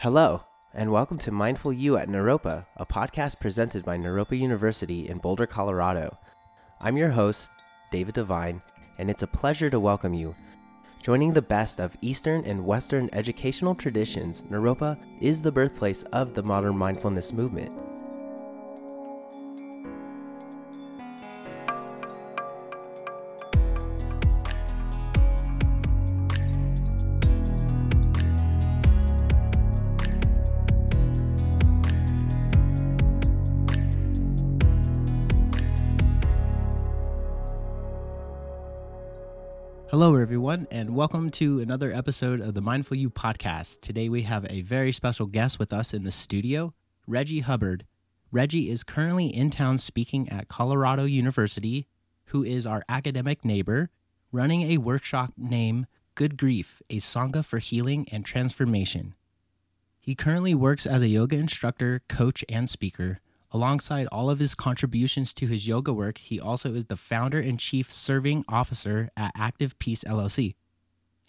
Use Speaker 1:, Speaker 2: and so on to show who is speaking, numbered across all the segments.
Speaker 1: Hello, and welcome to Mindful U at Naropa, a podcast presented by Naropa University in Boulder, Colorado. I'm your host, David Devine, and it's a pleasure to welcome you. Joining the best of Eastern and Western educational traditions, Naropa is the birthplace of the modern mindfulness movement.
Speaker 2: Welcome to another episode of the Mindful U podcast. Today, we have a very special guest with us in the studio, Reggie Hubbard. Reggie is currently in town speaking at Colorado University, who is our academic neighbor, running a workshop named Good Grief, a Sangha for Healing and Transformation. He currently works as a yoga instructor, coach, and speaker. Alongside all of his contributions to his yoga work, he also is the founder and chief serving officer at Active Peace LLC.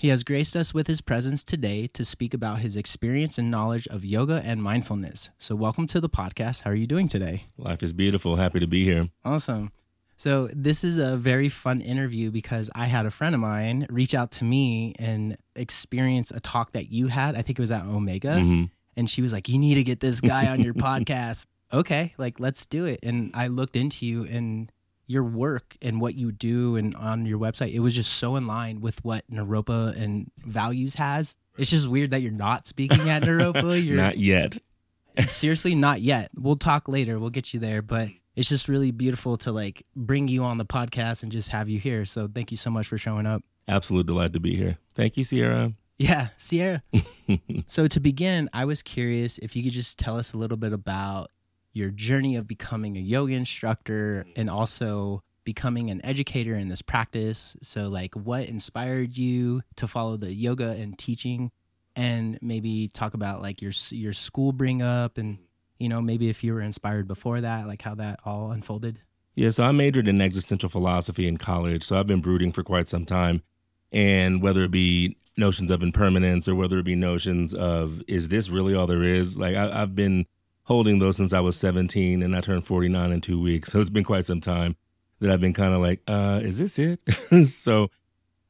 Speaker 2: He has graced us with his presence today to speak about his experience and knowledge of yoga and mindfulness. So, welcome to the podcast. How are you doing today?
Speaker 3: Life is beautiful. Happy to be here.
Speaker 2: Awesome. So, this is a very fun interview because I had a friend of mine reach out to me and experience a talk that you had. I think it was at Omega.
Speaker 3: hmm
Speaker 2: And she was like, You need to get this guy on your podcast. Okay, like let's do it. And I looked into you and your work and what you do and on your website. It was just so in line with what Naropa and values has. It's just weird that you're not speaking at Naropa. You're
Speaker 3: Not yet.
Speaker 2: seriously not yet. We'll talk later. We'll get you there, but it's just really beautiful to like bring you on the podcast and just have you here. So thank you so much for showing up.
Speaker 3: Absolute delight to be here. Thank you, Sierra.
Speaker 2: Yeah, Sierra. so to begin, I was curious if you could just tell us a little bit about your journey of becoming a yoga instructor mm-hmm. and also becoming an educator in this practice. So like what inspired you to follow the yoga and teaching and maybe talk about like your your school bring up and mm-hmm. you know maybe if you were inspired before that like how that all unfolded.
Speaker 3: Yeah, so I majored in existential philosophy in college. So I've been brooding for quite some time. And whether it be notions of impermanence or whether it be notions of, is this really all there is? Like, I, I've been holding those since I was 17 and I turned 49 in two weeks. So it's been quite some time that I've been kind of like, uh, is this it? so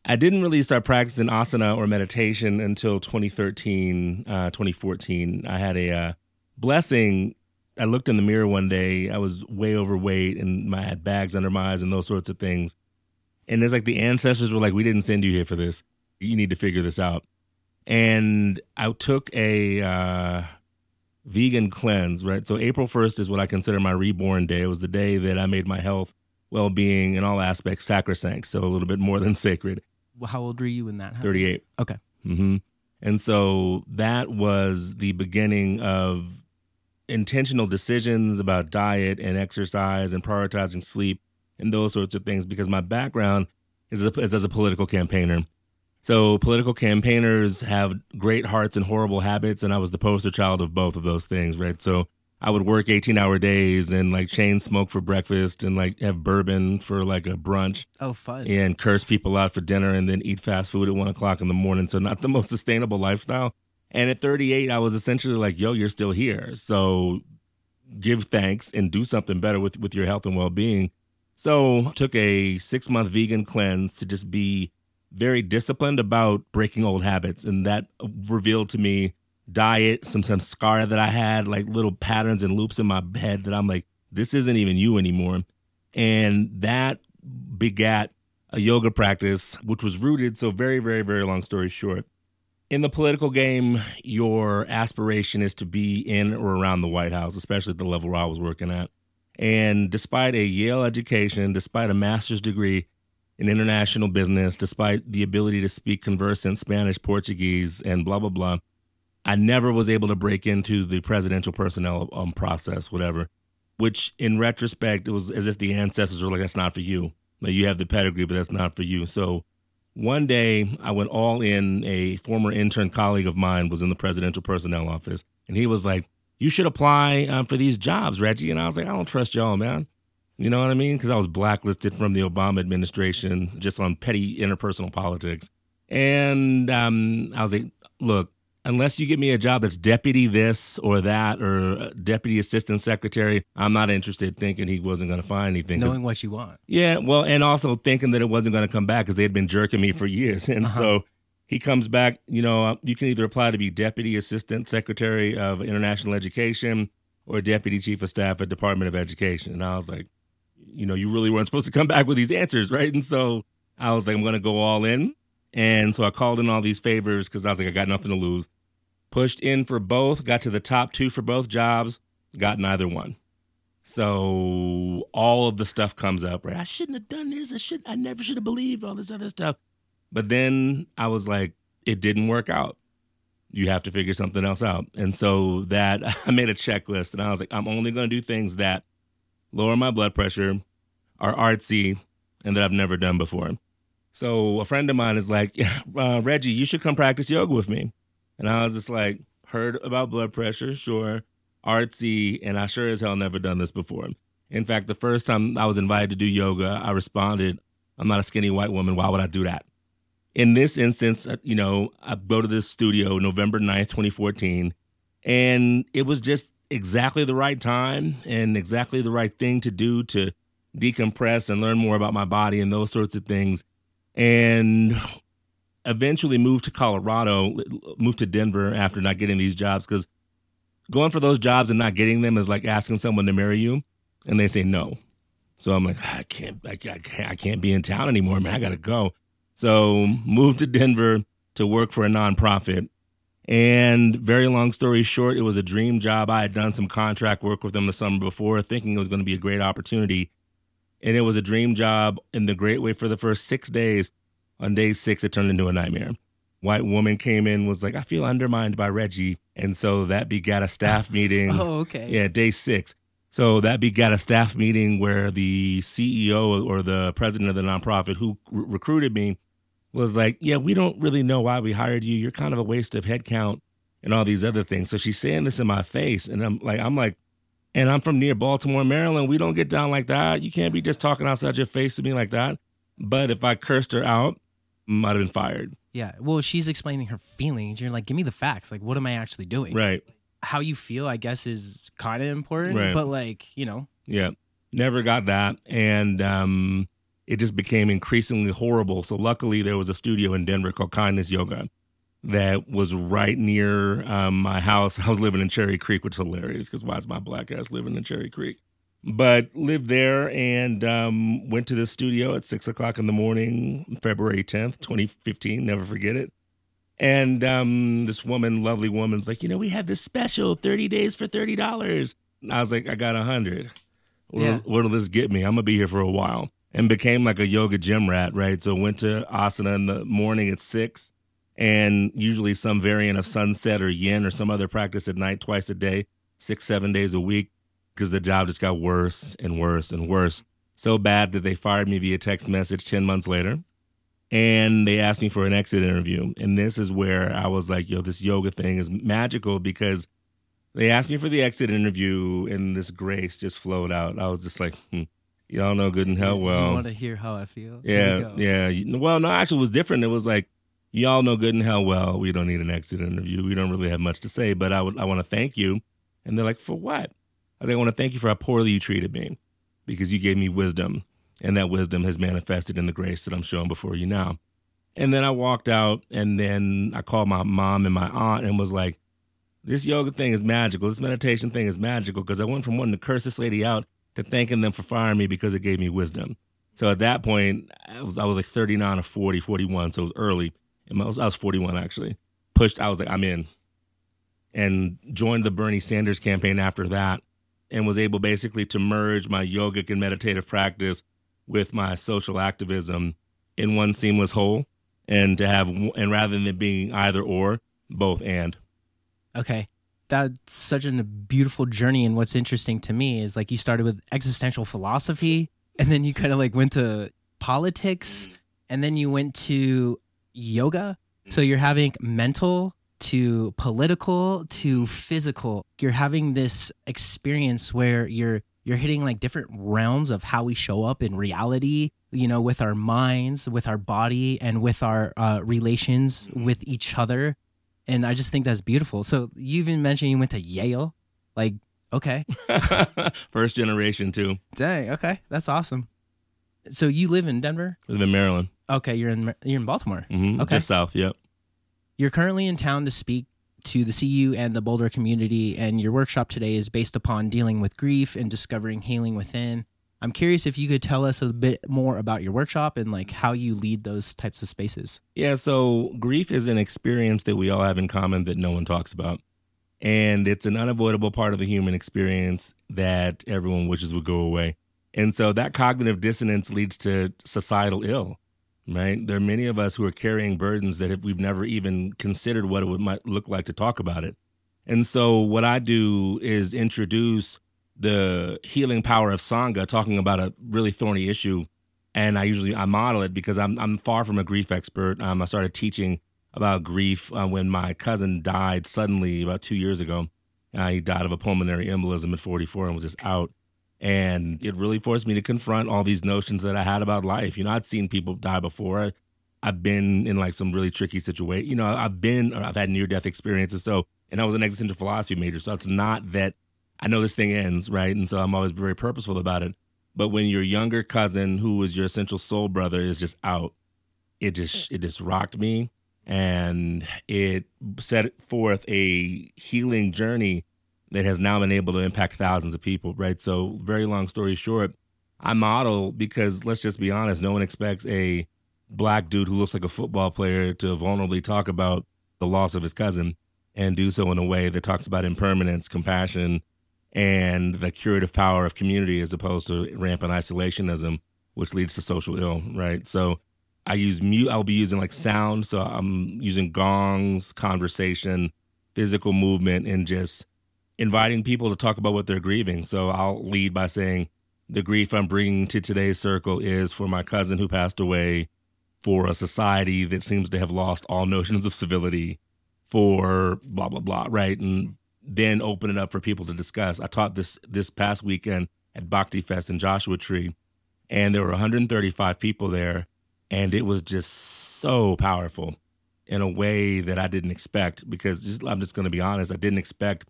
Speaker 3: I didn't really start practicing asana or meditation until 2013, uh, 2014. I had a uh, blessing I looked in the mirror one day. I was way overweight and I had bags under my eyes and those sorts of things. And it's like the ancestors were like, "We didn't send you here for this. You need to figure this out." And I took a uh, vegan cleanse. Right, so April first is what I consider my reborn day. It was the day that I made my health, well-being, in all aspects sacrosanct. So a little bit more than sacred.
Speaker 2: Well, How old were you in that happened?
Speaker 3: Thirty-eight.
Speaker 2: Okay.
Speaker 3: hmm And so that was the beginning of intentional decisions about diet and exercise and prioritizing sleep and those sorts of things because my background is, as a, is as a political campaigner. So political campaigners have great hearts and horrible habits, and I was the poster child of both of those things, right? So I would work 18 hour days and like chain smoke for breakfast and like have bourbon for like a brunch
Speaker 2: Oh, fun.
Speaker 3: and curse people out for dinner and then eat fast food at one o'clock in the morning. So not the most sustainable lifestyle. And at 38, I was essentially like, yo, you're still here. So give thanks and do something better with, with your health and well being. So took a six month vegan cleanse to just be very disciplined about breaking old habits. And that revealed to me diet, some some scar that I had, like little patterns and loops in my head that I'm like, this isn't even you anymore. And that begat a yoga practice, which was rooted. So, very, very, very long story short. In the political game, your aspiration is to be in or around the White House, especially at the level where I was working at. And despite a Yale education, despite a master's degree in international business, despite the ability to speak conversant Spanish, Portuguese, and blah, blah, blah, I never was able to break into the presidential personnel um, process, whatever, which in retrospect, it was as if the ancestors were like, that's not for you. Like, you have the pedigree, but that's not for you. So one day I went all in. A former intern colleague of mine was in the presidential personnel office, and he was like, you should apply um, for these jobs, Reggie. And I was like, I don't trust y'all, man. You know what I mean? Because I was blacklisted from the Obama administration just on petty interpersonal politics. And um, I was like, look, unless you give me a job that's deputy this or that or uh, deputy assistant secretary, I'm not interested. Thinking he wasn't going to find anything.
Speaker 2: Knowing what you want.
Speaker 3: yeah, well, and also thinking that it wasn't going to come back because they had been jerking me for years, and
Speaker 2: Uh-huh.
Speaker 3: so he comes back. You know, uh, you can either apply to be deputy assistant secretary of international education or deputy chief of staff at Department of Education. And I was like, you know, you really weren't supposed to come back with these answers, right? And so I was like, I'm going to go all in. And so I called in all these favors because I was like, I got nothing to lose. Pushed in for both, got to the top two for both jobs, got neither one. So all of the stuff comes up, right? I shouldn't have done this. I should I never should have believed all this other stuff. But then I was like, it didn't work out. You have to figure something else out. And so that I made a checklist and I was like, I'm only gonna do things that lower my blood pressure, are artsy, and that I've never done before. So a friend of mine is like, uh, Reggie, you should come practice yoga with me. And I was just like, heard about blood pressure, sure, artsy, and I sure as hell never done this before. In fact, the first time I was invited to do yoga, I responded, I'm not a skinny white woman. Why would I do that? In this instance, uh, you know, I go to this studio November 9th, 2014, and it was just exactly the right time and exactly the right thing to do to decompress and learn more about my body and those sorts of things. And eventually moved to Colorado, moved to Denver after not getting these jobs because going for those jobs and not getting them is like asking someone to marry you and they say no. So I'm like, I can't, I can't, I can't, be in town anymore, man. I got to go. So moved to Denver to work for a nonprofit. And very long story short, it was a dream job. I had done some contract work with them the summer before, thinking it was going to be a great opportunity. And it was a dream job in the great way for the first six days. On day six, it turned into a nightmare. White woman came in, was like, I feel undermined by Reggie. And so that begat a staff meeting.
Speaker 2: Oh, okay.
Speaker 3: Yeah, day six. So that begat a staff meeting where the CEO or the president of the nonprofit who r- recruited me was like, Yeah, we don't really know why we hired you. You're kind of a waste of headcount and all these other things. So she's saying this in my face. And I'm like, I'm like, and I'm from near Baltimore, Maryland. We don't get down like that. You can't be just talking outside your face to me like that. But if I cursed her out, might have been fired.
Speaker 2: Yeah. Well, she's explaining her feelings. You're like, give me the facts. Like, what am I actually doing?
Speaker 3: Right.
Speaker 2: How you feel, I guess, is kind of important.
Speaker 3: Right.
Speaker 2: But like, you know,
Speaker 3: Yeah. Never got that. And um, it just became increasingly horrible. So luckily there was a studio in Denver called Kindness Yoga that was right near um, my house. I was living in Cherry Creek, which is hilarious because why is my black ass living in Cherry Creek? But lived there and um, went to the studio at six o'clock in the morning, February 10th, 2015. Never forget it. And um, this woman, lovely woman, was like, you know, we have this special 30 days for $30. And I was like, I got a 100 What'll,
Speaker 2: Yeah.
Speaker 3: what'll this get me? I'm gonna be here for a while. And became like a yoga gym rat, right? So went to asana in the morning at six, and usually some variant of sunset or yin or some other practice at night twice a day, six seven days a week, because the job just got worse and worse and worse. So bad that they fired me via text message ten months later, and they asked me for an exit interview. And this is where I was like, "Yo, this yoga thing is magical," because they asked me for the exit interview, and this grace just flowed out. I was just like, hmm, "Y'all know good and hell well.
Speaker 2: you want to hear how I feel? We
Speaker 3: Yeah, yeah. Well, no, actually, it was different. It was like, y'all know good and hell well, we don't need an exit interview. We don't really have much to say, but I would, I want to thank you. And they're like, for what? I think I want to thank you for how poorly you treated me, because you gave me wisdom, and that wisdom has manifested in the grace that I'm showing before you now. And then I walked out, and then I called my mom and my aunt, and was like, this yoga thing is magical. This meditation thing is magical because I went from wanting to curse this lady out to thanking them for firing me because it gave me wisdom. So at that point, I was I was like 39 or 40, 41, so it was early. And I was, I was 41 actually. Pushed, I was like, I'm in. And joined the Bernie Sanders campaign after that and was able basically to merge my yogic and meditative practice with my social activism in one seamless whole and to have and rather than being either or, both and.
Speaker 2: Okay. That's such a beautiful journey. And what's interesting to me is like you started with existential philosophy and then you kind of like went to politics mm. and then you went to yoga. So mm. you're having mental to political to physical. You're having this experience where you're you're hitting like different realms of how we show up in reality, you know, with our minds, with our body, and with our uh, relations mm-hmm. with each other And I just think that's beautiful. So you even mentioned you went to Yale. Like, okay.
Speaker 3: First generation too.
Speaker 2: Dang, okay. That's awesome. So you live in Denver?
Speaker 3: I live in Maryland.
Speaker 2: Okay, you're in you're in Baltimore.
Speaker 3: hmm
Speaker 2: Okay.
Speaker 3: Just south. Yep.
Speaker 2: You're currently in town to speak to the CU and the Boulder community, and your workshop today is based upon dealing with grief and discovering healing within. I'm curious if you could tell us a bit more about your workshop and like how you lead those types of spaces.
Speaker 3: Yeah, so grief is an experience that we all have in common that no one talks about. And it's an unavoidable part of the human experience that everyone wishes would go away. And so that cognitive dissonance leads to societal ill, right? There are many of us who are carrying burdens that we've never even considered what it would, might look like to talk about it. And so what I do is introduce the healing power of Sangha, talking about a really thorny issue and I usually I model it because I'm I'm far from a grief expert. Um, I started teaching about grief uh, when my cousin died suddenly about two years ago. Uh, he died of a pulmonary embolism at 44 and was just out. And it really forced me to confront all these notions that I had about life. You know, I'd seen people die before. I've been in like some really tricky situation. You know, I've been, I've had near death experiences. So, and I was an existential philosophy major. So it's not that I know this thing ends, right? And so I'm always very purposeful about it. But when your younger cousin, who was your essential soul brother, is just out, it just it just rocked me, and it set forth a healing journey that has now been able to impact thousands of people. Right. So, very long story short, I model because let's just be honest, no one expects a black dude who looks like a football player to vulnerably talk about the loss of his cousin and do so in a way that talks about impermanence, compassion, and the curative power of community as opposed to rampant isolationism, which leads to social ill, right? So I use mute, I'll be using like sound. So I'm using gongs, conversation, physical movement, and just inviting people to talk about what they're grieving. So I'll lead by saying, the grief I'm bringing to today's circle is for my cousin who passed away, for a society that seems to have lost all notions of civility, for blah, blah, blah, right? And then open it up for people to discuss. I taught this this past weekend at Bhakti Fest in Joshua Tree, and there were 135 people there, and it was just so powerful in a way that I didn't expect. Because just, I'm just going to be honest, I didn't expect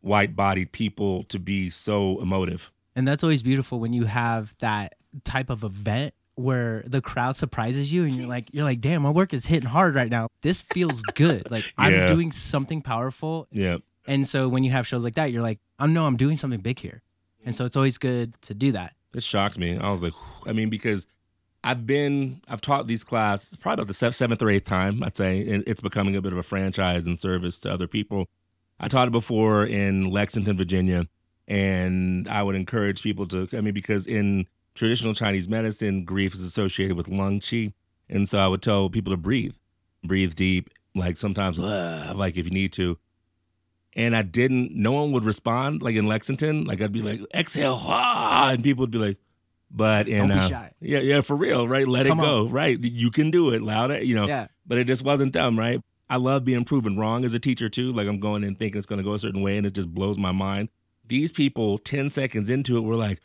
Speaker 3: white bodied people to be so emotive.
Speaker 2: And that's always beautiful when you have that type of event where the crowd surprises you and you're like you're like damn my work is hitting hard right now this feels good like i'm doing something powerful
Speaker 3: Yeah.
Speaker 2: And so when you have shows like that you're like i know i'm doing something big here and so it's always good to do that
Speaker 3: It shocked me. I was like, whew. I mean, because I've been, I've taught these classes probably about the seventh or eighth time, I'd say. and It's becoming a bit of a franchise and service to other people. I taught it before in Lexington, Virginia, and I would encourage people to, I mean, because in traditional Chinese medicine, grief is associated with lung qi. And so I would tell people to breathe, breathe deep, like sometimes, like if you need to. And I didn't, no one would respond. Like in Lexington, like I'd be like, exhale, ah, and people would be like, but in,
Speaker 2: Don't be
Speaker 3: uh,
Speaker 2: shy.
Speaker 3: yeah, yeah, for real, right? Let
Speaker 2: Come
Speaker 3: it go, right? You can do it, louder, you know.
Speaker 2: yeah
Speaker 3: But it just wasn't done, right? I love being proven wrong as a teacher too. Like I'm going in thinking it's going to go a certain way, and it just blows my mind. These people, ten seconds into it, were like,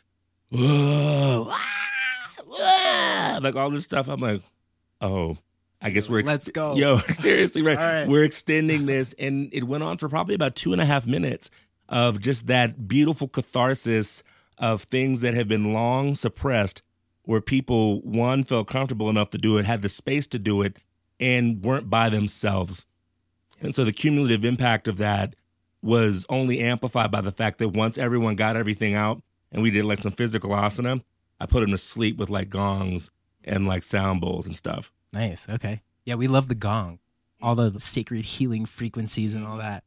Speaker 3: "Whoa, ah, ah," like all this stuff. I'm like, oh, I guess we're
Speaker 2: Let's go.
Speaker 3: Yo, seriously, right?
Speaker 2: Right.
Speaker 3: We're extending this, and it went on for probably about two and a half minutes of just that beautiful catharsis of things that have been long suppressed, where people one felt comfortable enough to do it, had the space to do it, and weren't by themselves. And so the cumulative impact of that was only amplified by the fact that once everyone got everything out and we did like some physical asana, I put them to sleep with like gongs and like sound bowls and stuff.
Speaker 2: Nice okay. Yeah we love the gong. All the sacred healing frequencies and all that.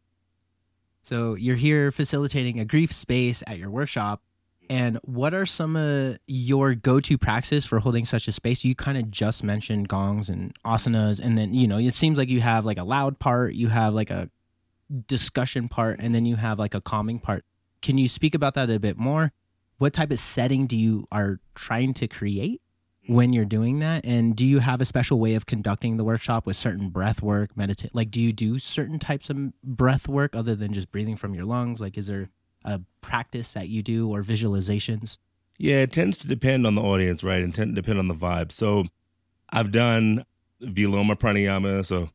Speaker 2: So you're here facilitating a grief space at your workshop. And what are some of your go-to practices for holding such a space? You kind of just mentioned gongs and asanas and then you know it seems like you have like a loud part you have like a discussion part and then you have like a calming part. Can you speak about that a bit more? What type of setting do you are trying to create when you're doing that and do you have a special way of conducting the workshop with certain breath work meditate like do you do certain types of breath work other than just breathing from your lungs like is there a practice that you do or visualizations
Speaker 3: Yeah, it tends to depend on the audience, right? And tend to depend on the vibe. So I've done Viloma Pranayama, so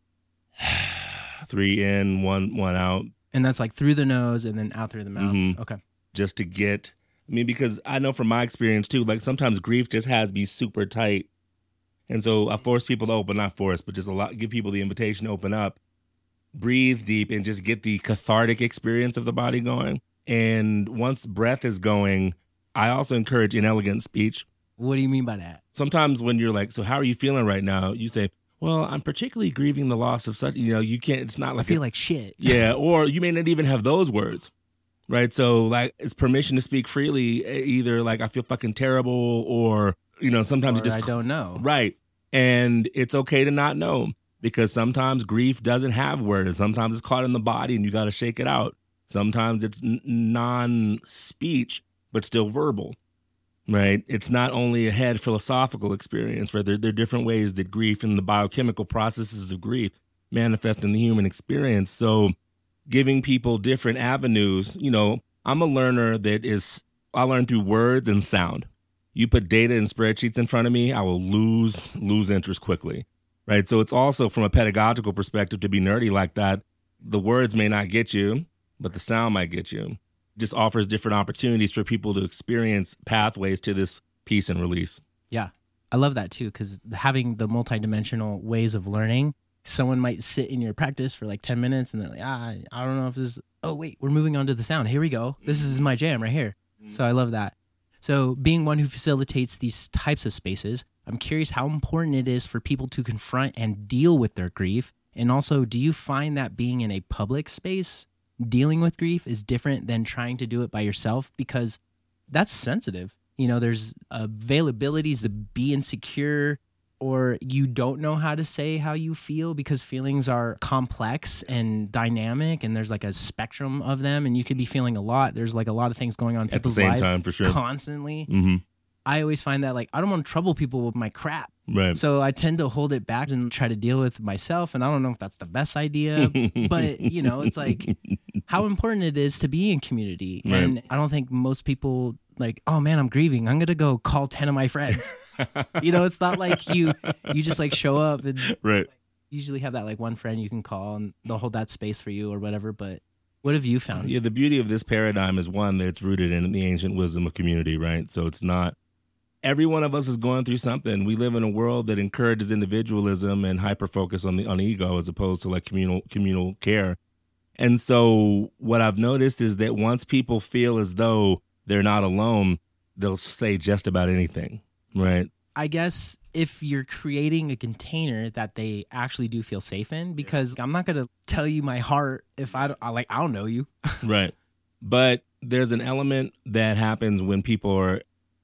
Speaker 3: three in, one one out,
Speaker 2: And that's like through the nose and then out through the mouth.
Speaker 3: Mhm.
Speaker 2: Okay.
Speaker 3: just to get. I mean, because I know from my experience too, like sometimes grief just has be super tight, and so I force people to open, not force, but just a lot, give people the invitation to open up, breathe deep, and just get the cathartic experience of the body going. And once breath is going, I also encourage inelegant speech.
Speaker 2: What do you mean by that?
Speaker 3: sometimes when you're like, so how are you feeling right now? You say, well, I'm particularly grieving the loss of such, you know, you can't, it's not
Speaker 2: I
Speaker 3: like,
Speaker 2: feel
Speaker 3: a-
Speaker 2: like shit.
Speaker 3: yeah, or you may not even have those words, right? So like it's permission to speak freely, either like I feel fucking terrible or, you know, sometimes
Speaker 2: Or
Speaker 3: you just,
Speaker 2: I don't know.
Speaker 3: right. And it's okay to not know because sometimes grief doesn't have words. Sometimes it's caught in the body and you got to shake it out. Sometimes it's n- non speech, but still verbal right? It's not only a head philosophical experience, right? There, there are different ways that grief and the biochemical processes of grief manifest in the human experience. So, giving people different avenues, you know, I'm a learner that is, I learn through words and sound. You put data and spreadsheets in front of me, I will lose, lose interest quickly, right? So, it's also from a pedagogical perspective to be nerdy like that. The words may not get you, but the sound might get you just offers different opportunities for people to experience pathways to this peace and release.
Speaker 2: Yeah. I love that too because having the multidimensional ways of learning, someone might sit in your practice for like 10 minutes and they're like, ah, I don't know if this is, oh, wait, we're moving on to the sound. Here we go. This is my jam right here. So I love that. So, being one who facilitates these types of spaces, I'm curious how important it is for people to confront and deal with their grief. And also, do you find that being in a public space, dealing with grief, is different than trying to do it by yourself? Because that's sensitive. You know, there's availabilities to be insecure or you don't know how to say how you feel because feelings are complex and dynamic and there's like a spectrum of them and you could be feeling a lot. There's like a lot of things going on in
Speaker 3: At the same
Speaker 2: lives
Speaker 3: time, for sure.
Speaker 2: constantly.
Speaker 3: hmm
Speaker 2: I always find that like I don't want to trouble people with my crap.
Speaker 3: Right.
Speaker 2: So I tend to hold it back and try to deal with myself and I don't know if that's the best idea, but you know, it's like how important it is to be in community.
Speaker 3: Right.
Speaker 2: And I don't think most people like, oh man, I'm grieving. I'm gonna go call ten of my friends. you know, it's not like you you just like show up and
Speaker 3: right.
Speaker 2: usually have that like one friend you can call and they'll hold that space for you or whatever. But what have you found?
Speaker 3: Yeah, the beauty of this paradigm is one that's rooted in the ancient wisdom of community, right? So it's not every one of us is going through something. We live in a world that encourages individualism and hyper focus on the on ego as opposed to like communal communal care. And so what I've noticed is that once people feel as though they're not alone, they'll say just about anything, right?
Speaker 2: I guess if you're creating a container that they actually do feel safe in, because I'm not gonna tell you my heart if I, don't, I like I don't know you.
Speaker 3: right. But there's an element that happens when people are,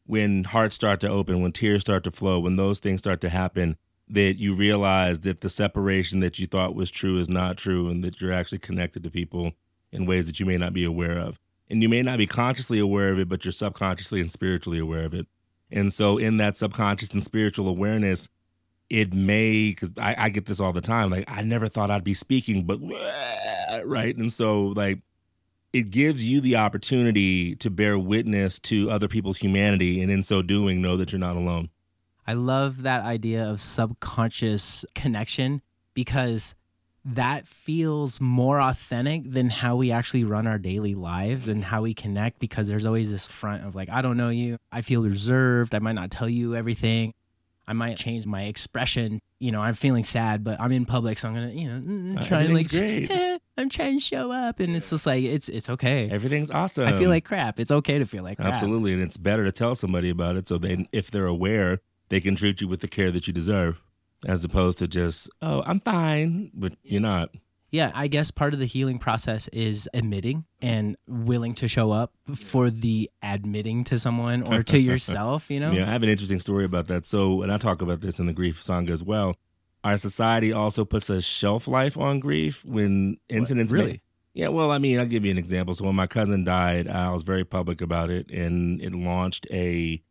Speaker 3: when hearts start to open, when tears start to flow, when those things start to happen, that you realize that the separation that you thought was true is not true and that you're actually connected to people in ways that you may not be aware of. And you may not be consciously aware of it, but you're subconsciously and spiritually aware of it. And so, in that subconscious and spiritual awareness, it may, because I, I get this all the time, like, I never thought I'd be speaking, but, right? And so, like, it gives you the opportunity to bear witness to other people's humanity. And in so doing, know that you're not alone.
Speaker 2: I love that idea of subconscious connection because that feels more authentic than how we actually run our daily lives and how we connect because there's always this front of like I don't know you. I feel reserved. I might not tell you everything. I might change my expression. You know, I'm feeling sad, but I'm in public, so I'm gonna, you know, mm, try and like. I'm trying to show up, and it's just like it's it's okay.
Speaker 3: Everything's awesome.
Speaker 2: I feel like crap. It's okay to feel like crap.
Speaker 3: Absolutely. And it's better to tell somebody about it so they, if they're aware, they can treat you with the care that you deserve as opposed to just, oh, I'm fine, but you're not.
Speaker 2: Yeah, I guess part of the healing process is admitting and willing to show up for the admitting to someone or to yourself, you know?
Speaker 3: Yeah, I have an interesting story about that. So, and I talk about this in the grief song as well. Our society also puts a shelf life on grief when incidents. may-
Speaker 2: really?
Speaker 3: yeah, well, I mean, I'll give you an example. So, when my cousin died, I was very public about it, and it launched a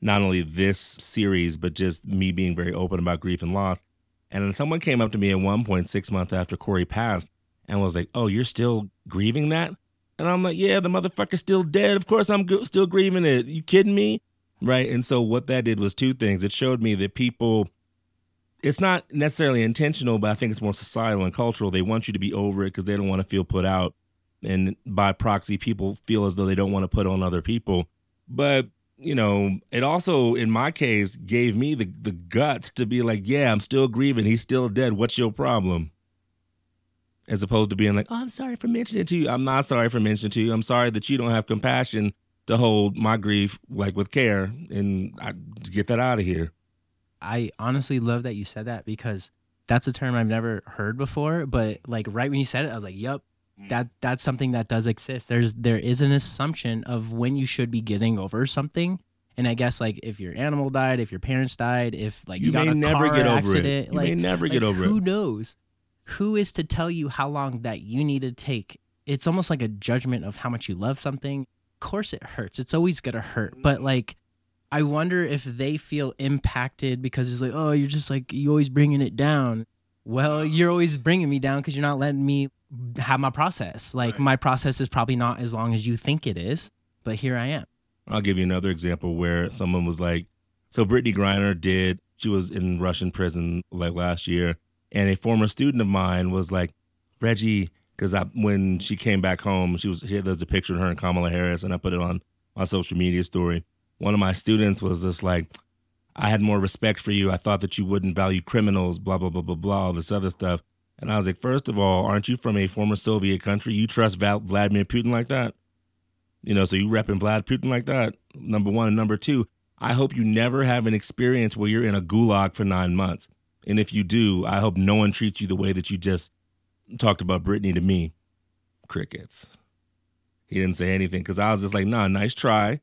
Speaker 3: not only this series, but just me being very open about grief and loss. And then someone came up to me at one point, six months after Corey passed, and was like, "Oh, you're still grieving that?" And I'm like, "Yeah, the motherfucker's still dead. Of course, I'm still grieving it. You kidding me?" Right? And so what that did was two things. It showed me that people it's not necessarily intentional, but I think it's more societal and cultural. They want you to be over it because they don't want to feel put out. And by proxy, people feel as though they don't want to put on other people. But, you know, it also, in my case, gave me the, the guts to be like, yeah, I'm still grieving. He's still dead. What's your problem? As opposed to being like, oh, I'm sorry for mentioning it to you. I'm not sorry for mentioning it to you. I'm sorry that you don't have compassion to hold my grief like with care and I, get that out of here.
Speaker 2: I honestly love that you said that because that's a term I've never heard before. But like right when you said it, I was like, "Yep. Mm. that that's something that does exist." There's there is an assumption of when you should be getting over something. And I guess like if your animal died, if your parents died, if like you, you got a never car get over accident,
Speaker 3: it. You
Speaker 2: like,
Speaker 3: may never
Speaker 2: like,
Speaker 3: get over
Speaker 2: who
Speaker 3: it.
Speaker 2: Who knows? Who is to tell you how long that you need to take? It's almost like a judgment of how much you love something. Of course, it hurts. It's always gonna hurt, but mm. like I wonder if they feel impacted because it's like, oh, you're just like you always bringing it down. Well, you're always bringing me down because you're not letting me have my process. Like right. my process is probably not as long as you think it is, but here I am.
Speaker 3: I'll give you another example where someone was like, so Brittney Griner did. She was in Russian prison like last year, and a former student of mine was like, Reggie, because when she came back home, she was here. There's a picture of her and Kamala Harris, and I put it on my social media story one of my students was just like, I had more respect for you. I thought that you wouldn't value criminals, blah, blah, blah, blah, blah, all this other stuff. And I was like, first of all, aren't you from a former Soviet country? You trust Val- Vladimir Putin like that? You know, so you repping Vlad Putin like that? Number one. And number two, I hope you never have an experience where you're in a gulag for nine months. And if you do, I hope no one treats you the way that you just talked about Brittney to me. Crickets. He didn't say anything because I was just like, nah, nice try.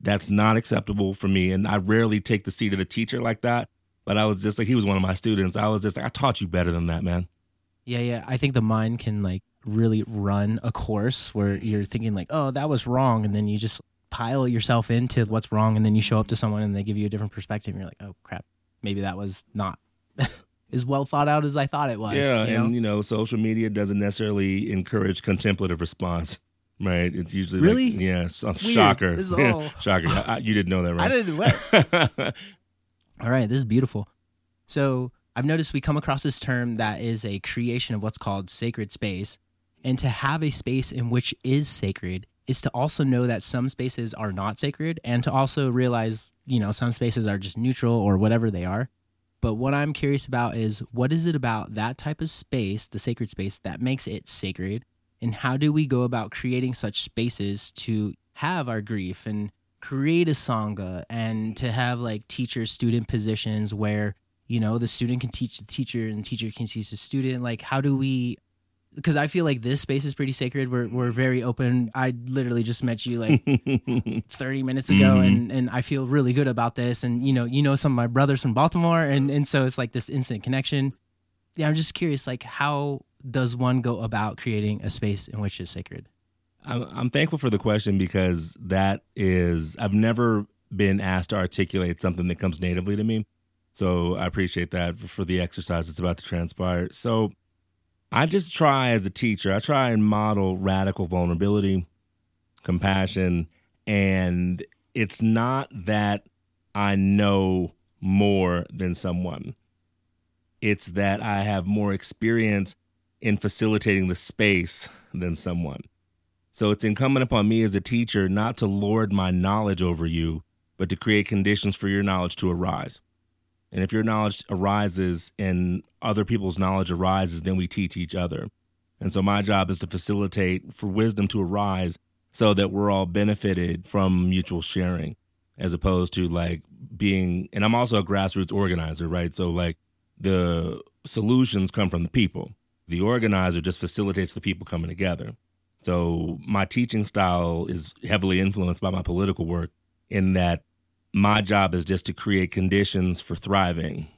Speaker 3: That's not acceptable for me. And I rarely take the seat of the teacher like that. But I was just like, he was one of my students. I was just like, I taught you better than that, man.
Speaker 2: Yeah, yeah. I think the mind can like really run a course where you're thinking like, oh, that was wrong. And then you just pile yourself into what's wrong. And then you show up to someone and they give you a different perspective. And you're like, oh, crap. Maybe that was not as well thought out as I thought it was.
Speaker 3: Yeah.
Speaker 2: You
Speaker 3: know? And, you know, social media doesn't necessarily encourage contemplative response. Right. It's usually
Speaker 2: really
Speaker 3: like, yeah, some shocker. All... shocker. I, you didn't know that, right?
Speaker 2: I didn't. What? all right. This is beautiful. So I've noticed we come across this term that is a creation of what's called sacred space, and to have a space in which is sacred is to also know that some spaces are not sacred, and to also realize you know some spaces are just neutral or whatever they are. But what I'm curious about is what is it about that type of space, the sacred space, that makes it sacred? and how do we go about creating such spaces to have our grief and create a sangha and to have like teacher student positions where you know the student can teach the teacher and the teacher can teach the student like how do we because I feel like this space is pretty sacred. We're we're very open. I literally just met you like 30 minutes ago mm-hmm. and and I feel really good about this and you know, you know some of my brothers from Baltimore and and so it's like this instant connection. Yeah, I'm just curious like how does one go about creating a space in which is sacred?
Speaker 3: I'm, I'm thankful for the question because that is, I've never been asked to articulate something that comes natively to me. So I appreciate that for the exercise that's about to transpire. So I just try as a teacher, I try and model radical vulnerability, compassion, and it's not that I know more than someone. It's that I have more experience in facilitating the space than someone. So it's incumbent upon me as a teacher not to lord my knowledge over you, but to create conditions for your knowledge to arise. And if your knowledge arises and other people's knowledge arises, then we teach each other. And so my job is to facilitate for wisdom to arise so that we're all benefited from mutual sharing as opposed to like being and I'm also a grassroots organizer, right? So like the solutions come from the people the organizer just facilitates the people coming together. So my teaching style is heavily influenced by my political work in that my job is just to create conditions for thriving,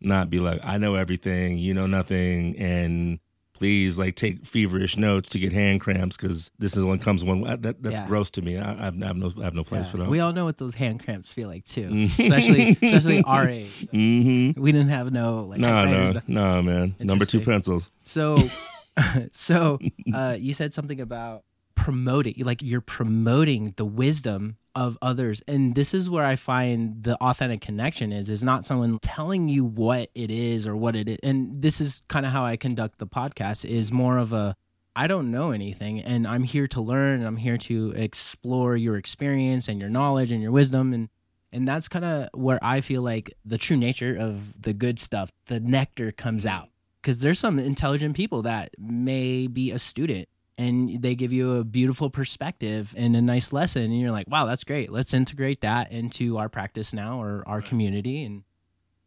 Speaker 3: not be like, I know everything, you know nothing, and please like take feverish notes to get hand cramps because this is when comes one that, that's yeah. gross to me. I, I, have no I have no place yeah. for that.
Speaker 2: We all know what those hand cramps feel like too, mm-hmm. especially especially our age. Mm-hmm. We didn't have no like
Speaker 3: no no no man number two pencils.
Speaker 2: So so uh, you said something about promoting like you're promoting the wisdom of others. And this is where i find the authentic connection is is not someone telling you what it is or what it is. And this is kind of how i conduct the podcast is more of a i don't know anything and i'm here to learn and i'm here to explore your experience and your knowledge and your wisdom. And and that's kind of where i feel like the true nature of the good stuff the nectar comes out. Because there's some intelligent people that may be a student and they give you a beautiful perspective and a nice lesson. And you're like wow that's great. Let's integrate that into our practice now or our community. And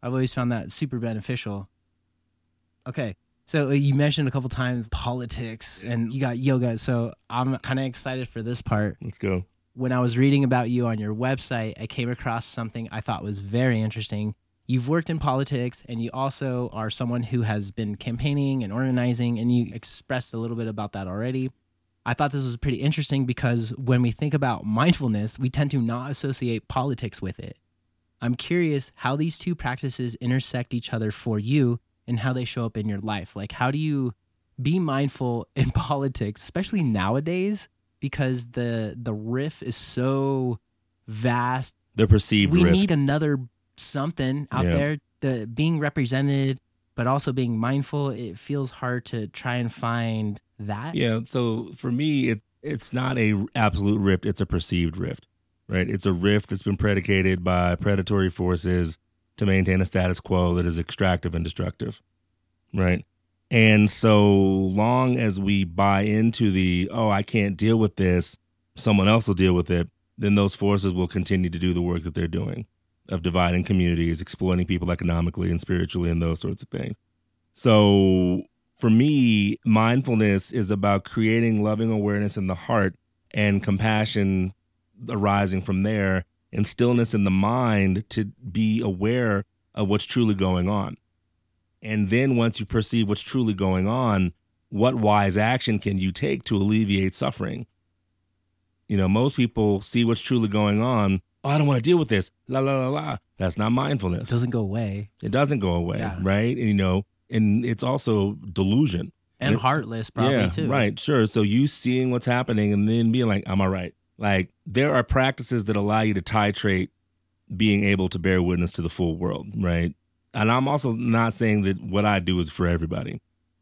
Speaker 2: i've always found that super beneficial. Okay. So uh, you mentioned a couple times politics and you got yoga. So i'm kind of excited for this part.
Speaker 3: Let's go.
Speaker 2: when i was reading about you on your website i came across something i thought was very interesting you've worked in politics and you also are someone who has been campaigning and organizing and you expressed a little bit about that already. I thought this was pretty interesting because when we think about mindfulness we tend to not associate politics with it. I'm curious how these two practices intersect each other for you and how they show up in your life. Like how do you be mindful in politics especially nowadays because the the riff is so vast.
Speaker 3: The perceived
Speaker 2: we
Speaker 3: rift.
Speaker 2: need another something out
Speaker 3: Yeah.
Speaker 2: there the being represented but also being mindful it feels hard to try and find that
Speaker 3: Yeah. So for me, it it's not a absolute rift; it's a perceived rift, right? It's a rift that's been predicated by predatory forces to maintain a status quo that is extractive and destructive, right? And so long as we buy into the oh, I can't deal with this, someone else will deal with it, then those forces will continue to do the work that they're doing of dividing communities, exploiting people economically and spiritually, and those sorts of things. So for me, mindfulness is about creating loving awareness in the heart and compassion arising from there and stillness in the mind to be aware of what's truly going on. And then once you perceive what's truly going on, what wise action can you take to alleviate suffering? You know, most people see what's truly going on. Oh, I don't want to deal with this. La la la la. That's not mindfulness.
Speaker 2: it doesn't go away
Speaker 3: It doesn't go away,
Speaker 2: Yeah.
Speaker 3: right? And, you know, and it's also delusion.
Speaker 2: and
Speaker 3: It-
Speaker 2: heartless probably
Speaker 3: yeah,
Speaker 2: too
Speaker 3: right, sure. So you seeing what's happening and then being like, "I'm all right." Like there are practices that allow you to titrate being able to bear witness to the full world, right? And I'm also not saying that what I do is for everybody,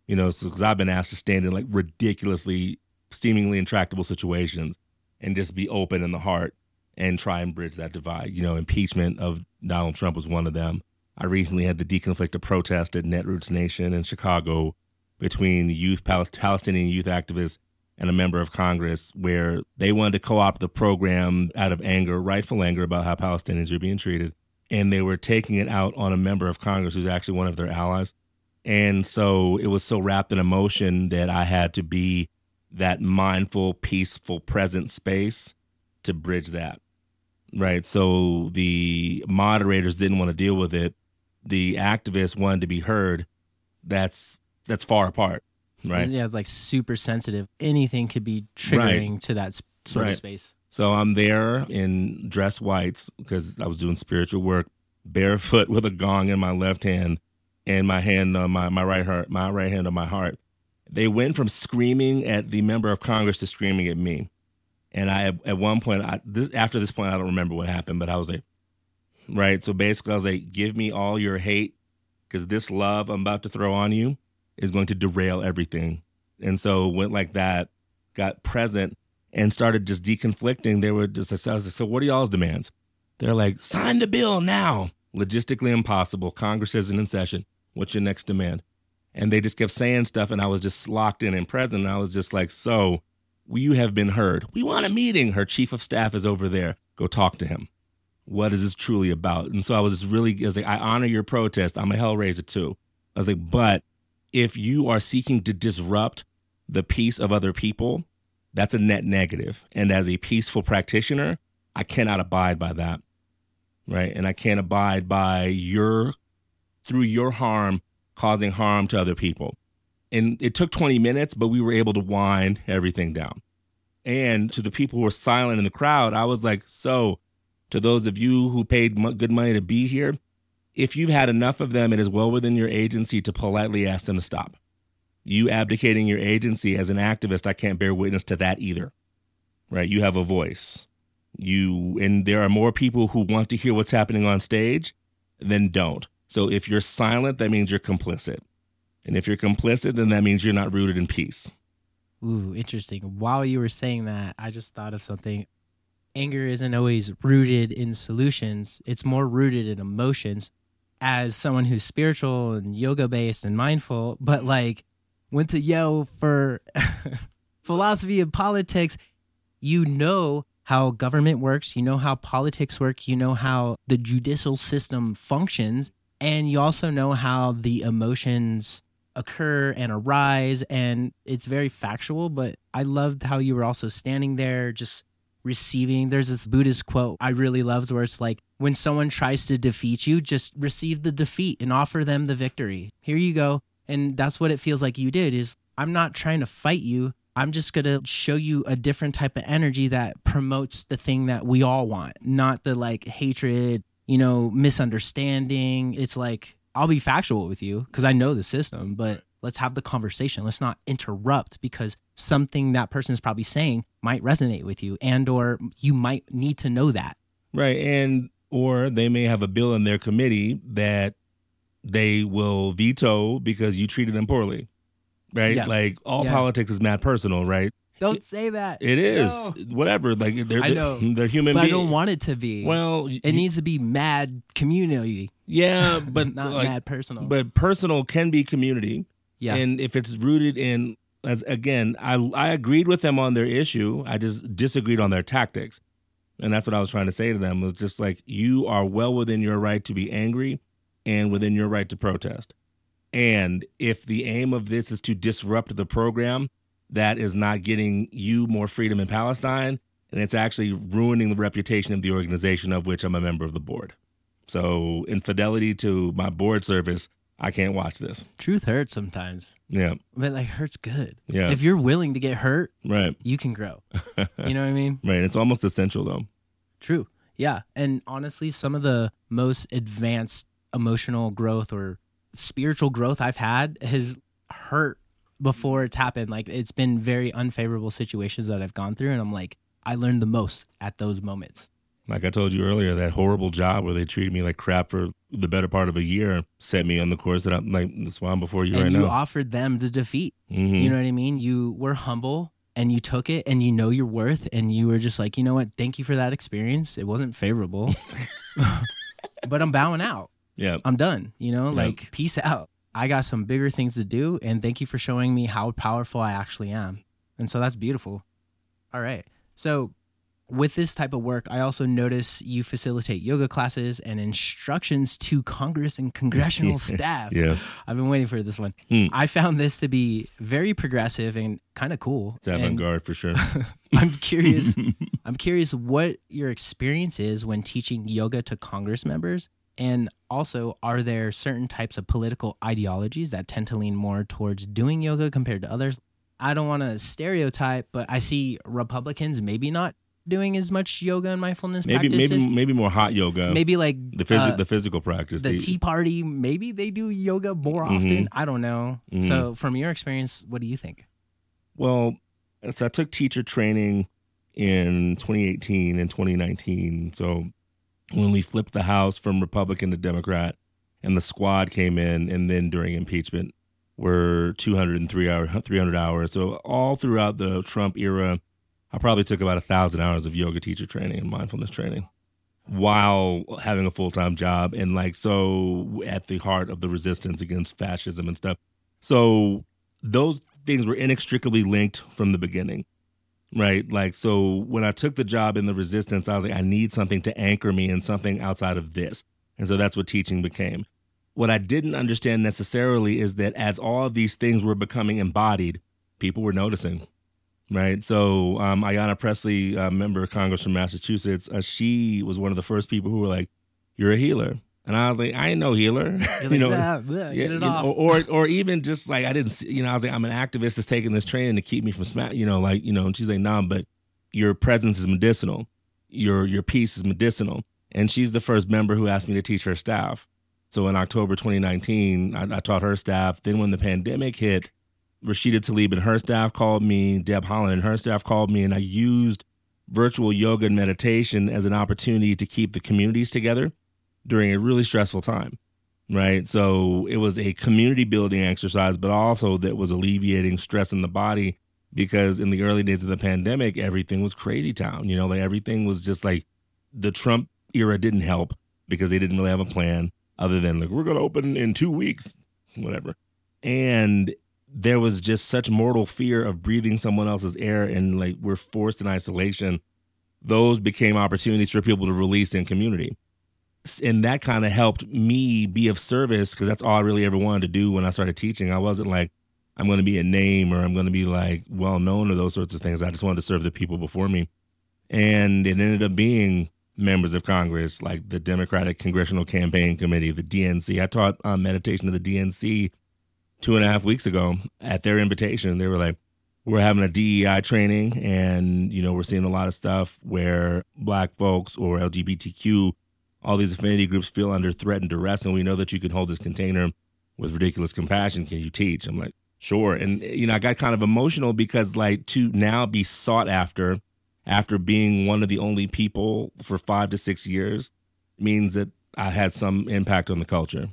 Speaker 3: you know, because I've been asked to stand in like ridiculously, seemingly intractable situations and just be open in the heart and try and bridge that divide. You know, impeachment of Donald Trump was one of them. I recently had the deconflict of protest at Netroots Nation in Chicago between youth Palestinian youth activists and a member of Congress, where they wanted to co-opt the program out of anger, rightful anger about how Palestinians are being treated, and they were taking it out on a member of Congress who's actually one of their allies. And so it was so wrapped in emotion that I had to be that mindful, peaceful, present space to bridge that. Right. So the moderators didn't want to deal with it. The activists wanted to be heard. That's that's far apart. Right.
Speaker 2: yeah it's like super sensitive anything could be triggering to that sort
Speaker 3: Right.
Speaker 2: of space
Speaker 3: So I'm there in dress whites because I was doing spiritual work, barefoot with a gong in my left hand and my hand on my, my right heart, my right hand on my heart. They went from screaming at the member of Congress to screaming at me. And I at one point I this after this point I don't remember what happened, but I was like, right. So basically I was like, give me all your hate because this love I'm about to throw on you is going to derail everything. And so went like that, got present and started just deconflicting. They were just, I was like, so what are y'all's demands? They're like, sign the bill now. Logistically impossible. Congress isn't in session. What's your next demand? And they just kept saying stuff, and I was just locked in and present. And I was just like, so you have been heard. We want a meeting. Her chief of staff is over there. Go talk to him. What is this truly about? And so I was really, I was like, I honor your protest. I'm a hellraiser too. I was like, but if you are seeking to disrupt the peace of other people, that's a net negative. And as a peaceful practitioner, I cannot abide by that. Right. And I can't abide by your, through your harm, causing harm to other people. And it took 20 minutes, but we were able to wind everything down. And to the people who were silent in the crowd, I was like, so to those of you who paid mo- good money to be here, if you've had enough of them, it is well within your agency to politely ask them to stop. You abdicating your agency as an activist, I can't bear witness to that either. Right? You have a voice. You and there are more people who want to hear what's happening on stage than don't. So if you're silent, that means you're complicit. And if you're complicit, then that means you're not rooted in peace.
Speaker 2: Ooh, interesting. While you were saying that, I just thought of something. Anger isn't always rooted in solutions, it's more rooted in emotions. As someone who's spiritual and yoga based and mindful, but like went to Yale for philosophy of politics, you know how government works, you know how politics work, you know how the judicial system functions, and you also know how the emotions occur and arise and it's very factual but i loved how you were also standing there just receiving. There's this buddhist quote i really loved where it's like when someone tries to defeat you just receive the defeat and offer them the victory. Here you go. And that's what it feels like you did is i'm not trying to fight you. I'm just going to show you a different type of energy that promotes the thing that we all want not the like hatred you know misunderstanding. It's like I'll be factual with you because I know the system, but let's have the conversation. Let's not interrupt because something that person is probably saying might resonate with you and or you might need to know that.
Speaker 3: Right. And or they may have a bill in their committee that they will veto because you treated them poorly. Right?
Speaker 2: Yeah.
Speaker 3: Like all
Speaker 2: Yeah.
Speaker 3: politics is mad personal, right?
Speaker 2: Don't say that.
Speaker 3: It is.
Speaker 2: No.
Speaker 3: Whatever. Like they're
Speaker 2: I know.
Speaker 3: they're human
Speaker 2: But I don't want it to be.
Speaker 3: well,
Speaker 2: it needs to be mad community,
Speaker 3: yeah, but
Speaker 2: not
Speaker 3: like,
Speaker 2: mad personal.
Speaker 3: but personal can be community.
Speaker 2: yeah.
Speaker 3: And if it's rooted in, as again, I I agreed with them on their issue. I just disagreed on their tactics, and that's what I was trying to say to them. Was just like you are well within your right to be angry, and within your right to protest. And if the aim of this is to disrupt the program, that is not getting you more freedom in Palestine, and it's actually ruining the reputation of the organization of which I'm a member of the board. So, in fidelity to my board service, I can't watch this.
Speaker 2: Truth hurts sometimes,
Speaker 3: Yeah,
Speaker 2: but like hurts good.
Speaker 3: yeah,
Speaker 2: If you're willing to get hurt,
Speaker 3: right,
Speaker 2: you can grow. You know what I mean?
Speaker 3: right. It's almost essential though.
Speaker 2: True. Yeah. And honestly, some of the most advanced emotional growth or spiritual growth I've had has hurt before it's happened. Like it's been very unfavorable situations that I've gone through. And I'm like, I learned the most at those moments.
Speaker 3: Like I told you earlier, that horrible job where they treated me like crap for the better part of a year set me on the course that I'm like. That's why I'm before you
Speaker 2: and
Speaker 3: right
Speaker 2: you
Speaker 3: now.
Speaker 2: You offered them the defeat.
Speaker 3: Mhm.
Speaker 2: You know what I mean? You were humble and you took it and you know your worth and you were just like, you know what? Thank you for that experience. It wasn't favorable, but I'm bowing out.
Speaker 3: yeah,
Speaker 2: I'm done. You know,
Speaker 3: Yep.
Speaker 2: like peace out. I got some bigger things to do, and thank you for showing me how powerful I actually am. And so that's beautiful. All right. So with this type of work, I also notice you facilitate yoga classes and instructions to Congress and congressional staff.
Speaker 3: yeah.
Speaker 2: I've been waiting for this one.
Speaker 3: Hmm.
Speaker 2: I found this to be very progressive and kind of cool.
Speaker 3: It's avant garde for sure.
Speaker 2: I'm curious. I'm curious what your experience is when teaching yoga to Congress members, and also, are there certain types of political ideologies that tend to lean more towards doing yoga compared to others? I don't want to stereotype, but I see Republicans maybe not doing as much yoga and mindfulness
Speaker 3: maybe
Speaker 2: practices.
Speaker 3: maybe maybe more hot yoga.
Speaker 2: Maybe like
Speaker 3: the physical
Speaker 2: uh,
Speaker 3: the physical practice.
Speaker 2: the Tea Party, maybe they do yoga more often.
Speaker 3: Mhm.
Speaker 2: I don't know.
Speaker 3: Mhm.
Speaker 2: So, from your experience, what do you think?
Speaker 3: Well, so I took teacher training in 2018 and 2019. So when we flipped the House from Republican to Democrat, and the squad came in, and then during impeachment were 203 hour 300 hours. So all throughout the Trump era, I probably took about a thousand hours of yoga teacher training and mindfulness training while having a full time job and like so at the heart of the resistance against fascism and stuff. So those things were inextricably linked from the beginning. Right. Like, so when I took the job in the resistance, I was like, I need something to anchor me in something outside of this. And so that's what teaching became. What I didn't understand necessarily is that as all of these things were becoming embodied, people were noticing. Right. So, um, Ayanna Pressley, uh, member of Congress from Massachusetts, uh, she was one of the first people who were like, You're a healer. And I was like, I ain't no healer. you know,
Speaker 2: "Ah, blah,
Speaker 3: yeah,
Speaker 2: get it
Speaker 3: you know,
Speaker 2: off.
Speaker 3: or or even just like I didn't, see, you know, I was like, I'm an activist that's taking this training to keep me from smack, you know, like you know. And she's like, Nah, but your presence is medicinal. Your your peace is medicinal. And she's the first member who asked me to teach her staff. So in October 2019, I, I taught her staff. Then when the pandemic hit, Rashida Tlaib and her staff called me. Deb Haaland and her staff called me, and I used virtual yoga and meditation as an opportunity to keep the communities together during a really stressful time. Right. So it was a community building exercise, but also that was alleviating stress in the body because in the early days of the pandemic, everything was crazy town. You know, like everything was just like the Trump era didn't help because they didn't really have a plan other than like, we're going to open in two weeks, whatever. And there was just such mortal fear of breathing someone else's air and like we're forced in isolation. Those became opportunities for people to release in community. And that kind of helped me be of service because that's all I really ever wanted to do when I started teaching. I wasn't like, I'm going to be a name or I'm going to be like well known or those sorts of things. I just wanted to serve the people before me. And it ended up being members of Congress, like the Democratic Congressional Campaign Committee, the DNC. I taught um, meditation to the DNC two and a half weeks ago at their invitation. They were like, we're having a DEI training, and you know we're seeing a lot of stuff where Black folks or LGBTQ, all these affinity groups feel under threat and duress, and we know that you can hold this container with ridiculous compassion. Can you teach? I'm like, sure. And you know, I got kind of emotional because like to now be sought after after being one of the only people for five to six years means that I had some impact on the culture.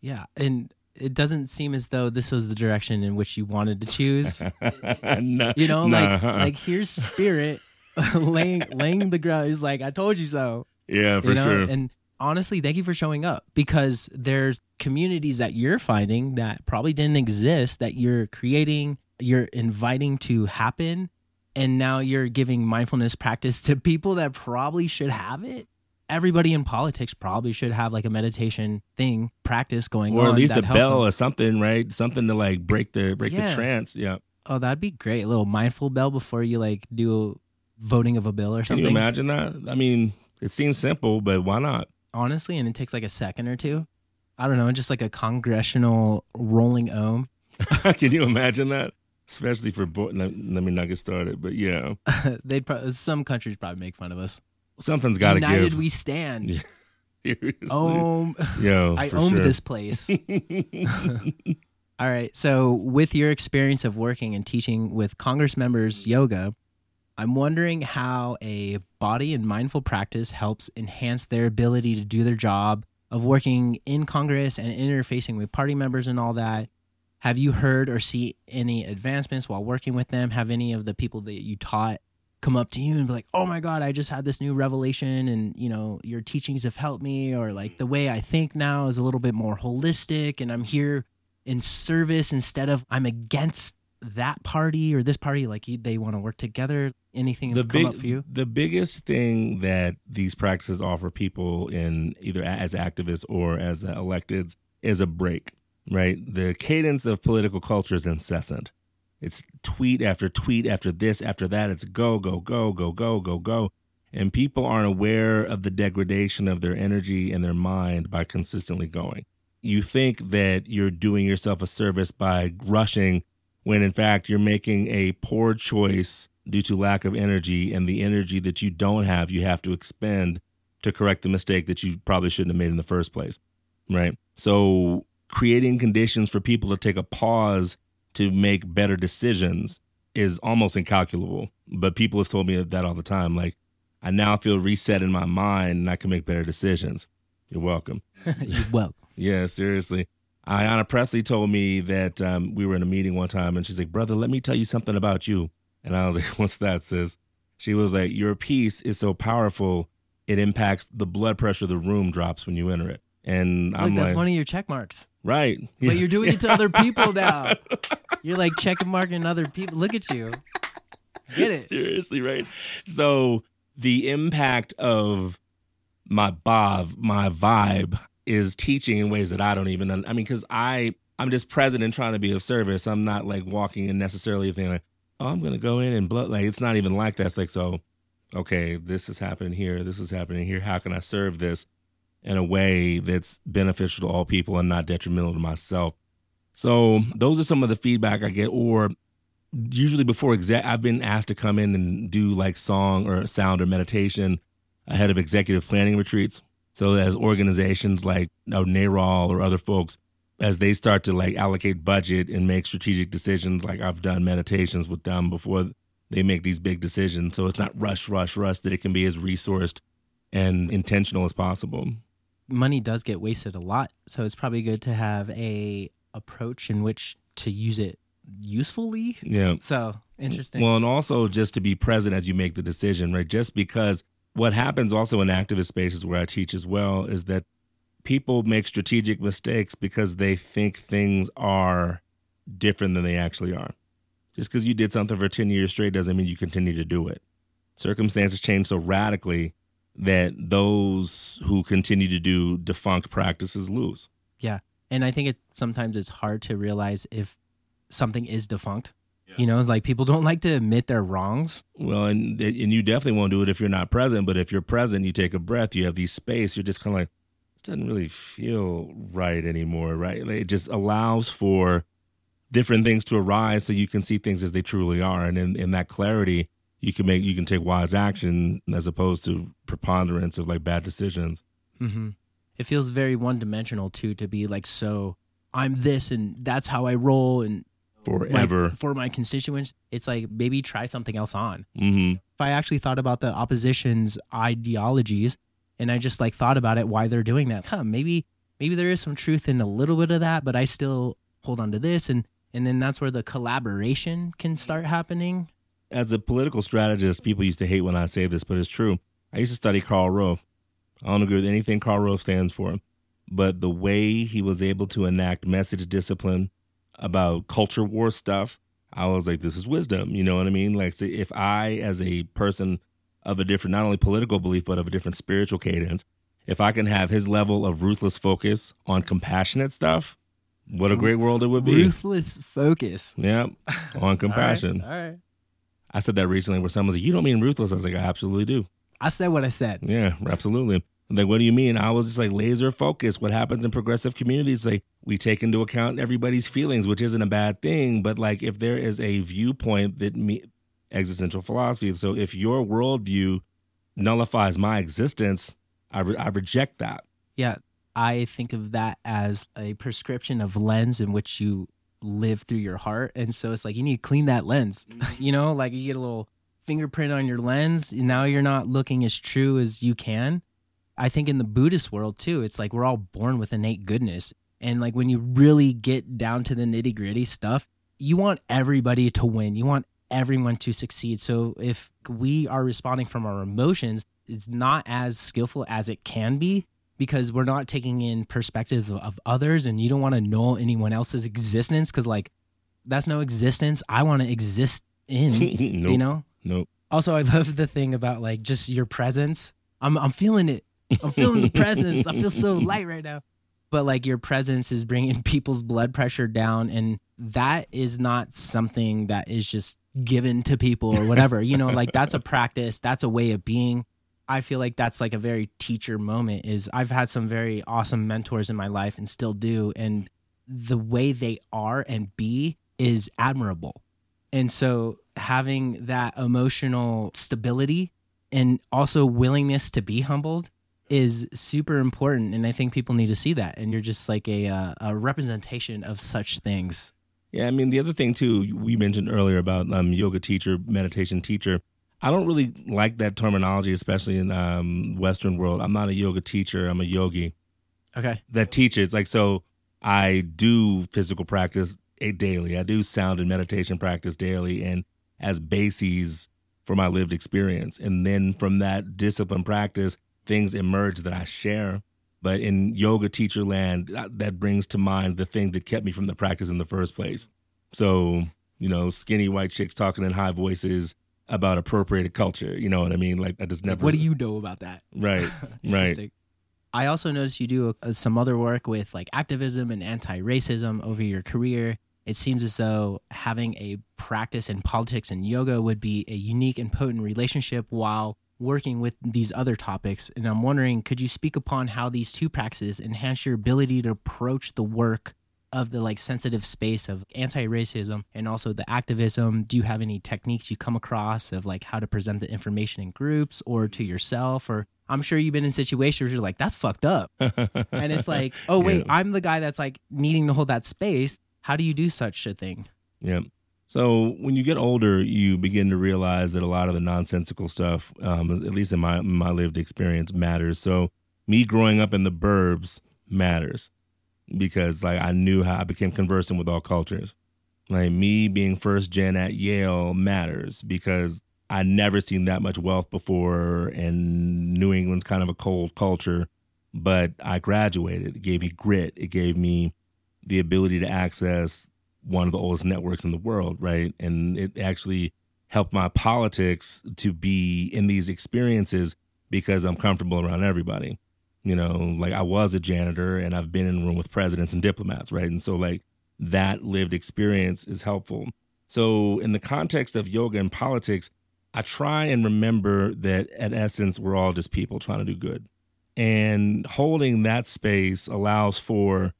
Speaker 2: Yeah, and it doesn't seem as though this was the direction in which you wanted to choose.
Speaker 3: no,
Speaker 2: You know,
Speaker 3: no,
Speaker 2: like
Speaker 3: uh-uh.
Speaker 2: like here's spirit laying laying the ground. He's like, I told you so.
Speaker 3: Yeah, for
Speaker 2: you know?
Speaker 3: sure.
Speaker 2: And honestly, thank you for showing up because there's communities that you're finding that probably didn't exist that you're creating, you're inviting to happen, and now you're giving mindfulness practice to people that probably should have it. Everybody in politics probably should have like a meditation thing practice going
Speaker 3: or
Speaker 2: on.
Speaker 3: Or at least a bell
Speaker 2: them.
Speaker 3: or something, right? Something to like break the break
Speaker 2: Yeah.
Speaker 3: the trance. Yeah.
Speaker 2: Oh, that'd be great. A little mindful bell before you like do voting of a bill or
Speaker 3: Can
Speaker 2: something.
Speaker 3: you imagine that? I mean, it seems simple, but why not?
Speaker 2: Honestly, and it takes like a second or two. I don't know, just like a congressional rolling ohm.
Speaker 3: Can you imagine that? Especially for bo- let, let me not get started, but yeah,
Speaker 2: They'd pro- some countries probably make fun of us.
Speaker 3: something's got to give.
Speaker 2: United we stand.
Speaker 3: Yeah. Seriously. Yo,
Speaker 2: I owned
Speaker 3: sure.
Speaker 2: this place. All right. So, with your experience of working and teaching with Congress members yoga, I'm wondering how a body and mindful practice helps enhance their ability to do their job of working in Congress and interfacing with party members and all that. Have you heard or see any advancements while working with them? Have any of the people that you taught come up to you and be like, "Oh my god, I just had this new revelation and, you know, your teachings have helped me or like the way I think now is a little bit more holistic and I'm here in service instead of I'm against that party or this party like you, they want to work together." Anything
Speaker 3: the big
Speaker 2: up for you?
Speaker 3: the biggest thing that these practices offer people in either as activists or as uh, electeds is a break right the cadence of political culture is incessant it's tweet after tweet after this after that it's go go go go go go go and people aren't aware of the degradation of their energy and their mind by consistently going you think that you're doing yourself a service by rushing when in fact you're making a poor choice due to lack of energy and the energy that you don't have you have to expend to correct the mistake that you probably shouldn't have made in the first place right? So creating conditions for people to take a pause to make better decisions is almost incalculable but people have told me that all the time like i now feel reset in my mind and i can make better decisions. You're welcome.
Speaker 2: You're welcome.
Speaker 3: Yeah, seriously. Ayanna Pressley told me that um, we were in a meeting one time and she's like, Brother, let me tell you something about you. And I was like, What's that, sis? She was like, Your peace is so powerful, it impacts the blood pressure the room drops when you enter it. And
Speaker 2: look,
Speaker 3: I'm
Speaker 2: that's
Speaker 3: like, that's
Speaker 2: one of your check marks.
Speaker 3: Right.
Speaker 2: But you're doing it to other people now. You're like checking marking other people. Look at you. Get it.
Speaker 3: Seriously, right? So the impact of my bob, my vibe is teaching in ways that I don't even. I mean, because I I'm just present and trying to be of service. I'm not like walking in necessarily thinking like, oh, I'm gonna go in and blood. Like it's not even like that. It's like so. Okay, this is happening here. This is happening here. How can I serve this in a way that's beneficial to all people and not detrimental to myself? So those are some of the feedback I get, or usually before exec I've been asked to come in and do like song or sound or meditation ahead of executive planning retreats. So as organizations like you know, NARAL or other folks, as they start to like allocate budget and make strategic decisions, like I've done meditations with them before they make these big decisions. So it's not rush, rush, rush, that it can be as resourced and intentional as possible.
Speaker 2: Money does get wasted a lot, so it's probably good to have a approach in which to use it usefully.
Speaker 3: Yeah.
Speaker 2: So interesting.
Speaker 3: Well, and also just to be present as you make the decision, right? Just because what happens also in activist spaces where I teach as well is that people make strategic mistakes because they think things are different than they actually are. Just because you did something for 10 years straight doesn't mean you continue to do it. Circumstances change so radically that those who continue to do defunct practices lose.
Speaker 2: yeah, and I think it sometimes it's hard to realize if something is defunct. You know, like people don't like to admit their wrongs.
Speaker 3: Well, and and you definitely won't do it if you're not present. But if you're present, you take a breath, you have these space. You're just kind of like, this doesn't really feel right anymore, right? Like, It just allows for different things to arise, so you can see things as they truly are, and in, in that clarity, you can make you can take wise action as opposed to preponderance of like bad decisions.
Speaker 2: Mm-hmm. It feels very one dimensional too to be like so. I'm this and that's how I roll and
Speaker 3: Forever.
Speaker 2: for my constituents. It's like maybe try something else on.
Speaker 3: hmm
Speaker 2: If I actually thought about the opposition's ideologies and I just like thought about it why they're doing that, huh, maybe maybe there is some truth in a little bit of that, but I still hold on to this and and then that's where the collaboration can start happening.
Speaker 3: As a political strategist, people used to hate when I say this, but it's true. I used to study Karl Rove. I don't agree with anything Karl Rove stands for, but the way he was able to enact message discipline about culture war stuff, I was like, this is wisdom. You know what I mean? Like, if I, as a person of a different, not only political belief, but of a different spiritual cadence, if I can have his level of ruthless focus on compassionate stuff, what a great world it would be.
Speaker 2: Ruthless focus.
Speaker 3: Yeah, on compassion.
Speaker 2: All right. All right.
Speaker 3: I said that recently where someone was like, You don't mean ruthless? I was like, I absolutely do.
Speaker 2: I said what I said.
Speaker 3: Yeah, absolutely. I'm like, what do you mean? I was just like laser focused. What happens in progressive communities? Like, we take into account everybody's feelings, which isn't a bad thing. But like, if there is a viewpoint that me, existential philosophy. So if your worldview nullifies my existence, I, re- I reject that.
Speaker 2: Yeah, I think of that as a prescription of lens in which you live through your heart. And so it's like you need to clean that lens. Mm-hmm. you know, like you get a little fingerprint on your lens. and Now you're not looking as true as you can. I think in the Buddhist world too, it's like we're all born with innate goodness. And like when you really get down to the nitty gritty stuff, you want everybody to win. You want everyone to succeed. So if we are responding from our emotions, it's not as skillful as it can be because we're not taking in perspectives of, of others and you don't want to know anyone else's existence because like that's no existence I want to exist in.
Speaker 3: nope.
Speaker 2: You know?
Speaker 3: Nope.
Speaker 2: Also, I love the thing about like just your presence. I'm I'm feeling it. I'm feeling the presence. I feel so light right now. But like your presence is bringing people's blood pressure down, and that is not something that is just given to people or whatever. you know, like that's a practice. That's a way of being. I feel like that's like a very teacher moment. Is I've had some very awesome mentors in my life and still do, and the way they are and be is admirable. And so having that emotional stability and also willingness to be humbled is super important and I think people need to see that and you're just like a uh, a representation of such things.
Speaker 3: Yeah, I mean the other thing too, we mentioned earlier about um, yoga teacher, meditation teacher. I don't really like that terminology, especially in um, Western world. I'm not a yoga teacher. I'm a yogi
Speaker 2: Okay.
Speaker 3: that teaches. Like so, I do physical practice eh, daily. I do sound and meditation practice daily, and as bases for my lived experience. And then from that discipline practice, things emerge that I share. But in yoga teacher land, that- brings to mind the thing that kept me from the practice in the first place. So, you know, skinny white chicks talking in high voices about appropriated culture. You know what I mean? Like, I just never.
Speaker 2: What do you know about that?
Speaker 3: Right, right.
Speaker 2: I also noticed you do uh, some other work with like activism and anti-racism over your career. It seems as though having a practice in politics and yoga would be a unique and potent relationship while working with these other topics. And I'm wondering, could you speak upon how these two practices enhance your ability to approach the work of the like sensitive space of anti-racism and also the activism? Do you have any techniques you come across of like how to present the information in groups or to yourself or I'm sure you've been in situations where you're like, that's fucked up. And it's like, oh, wait,
Speaker 3: Yeah.
Speaker 2: I'm the guy that's like needing to hold that space. How do you do such a thing?
Speaker 3: Yeah. So when you get older, you begin to realize that a lot of the nonsensical stuff, um, at least in my my lived experience, matters. So me growing up in the burbs matters because like I knew how I became conversant with all cultures. Like me being first gen at Yale matters because I never seen that much wealth before, and New England's kind of a cold culture. But I graduated. It gave me grit. It gave me the ability to access one of the oldest networks in the world, right? And it actually helped my politics to be in these experiences because I'm comfortable around everybody. You know, like I was a janitor and I've been in a room with presidents and diplomats, right? And so, like, that lived experience is helpful. So, in the context of yoga and politics, I try and remember that at essence, we're all just people trying to do good. And holding that space allows for,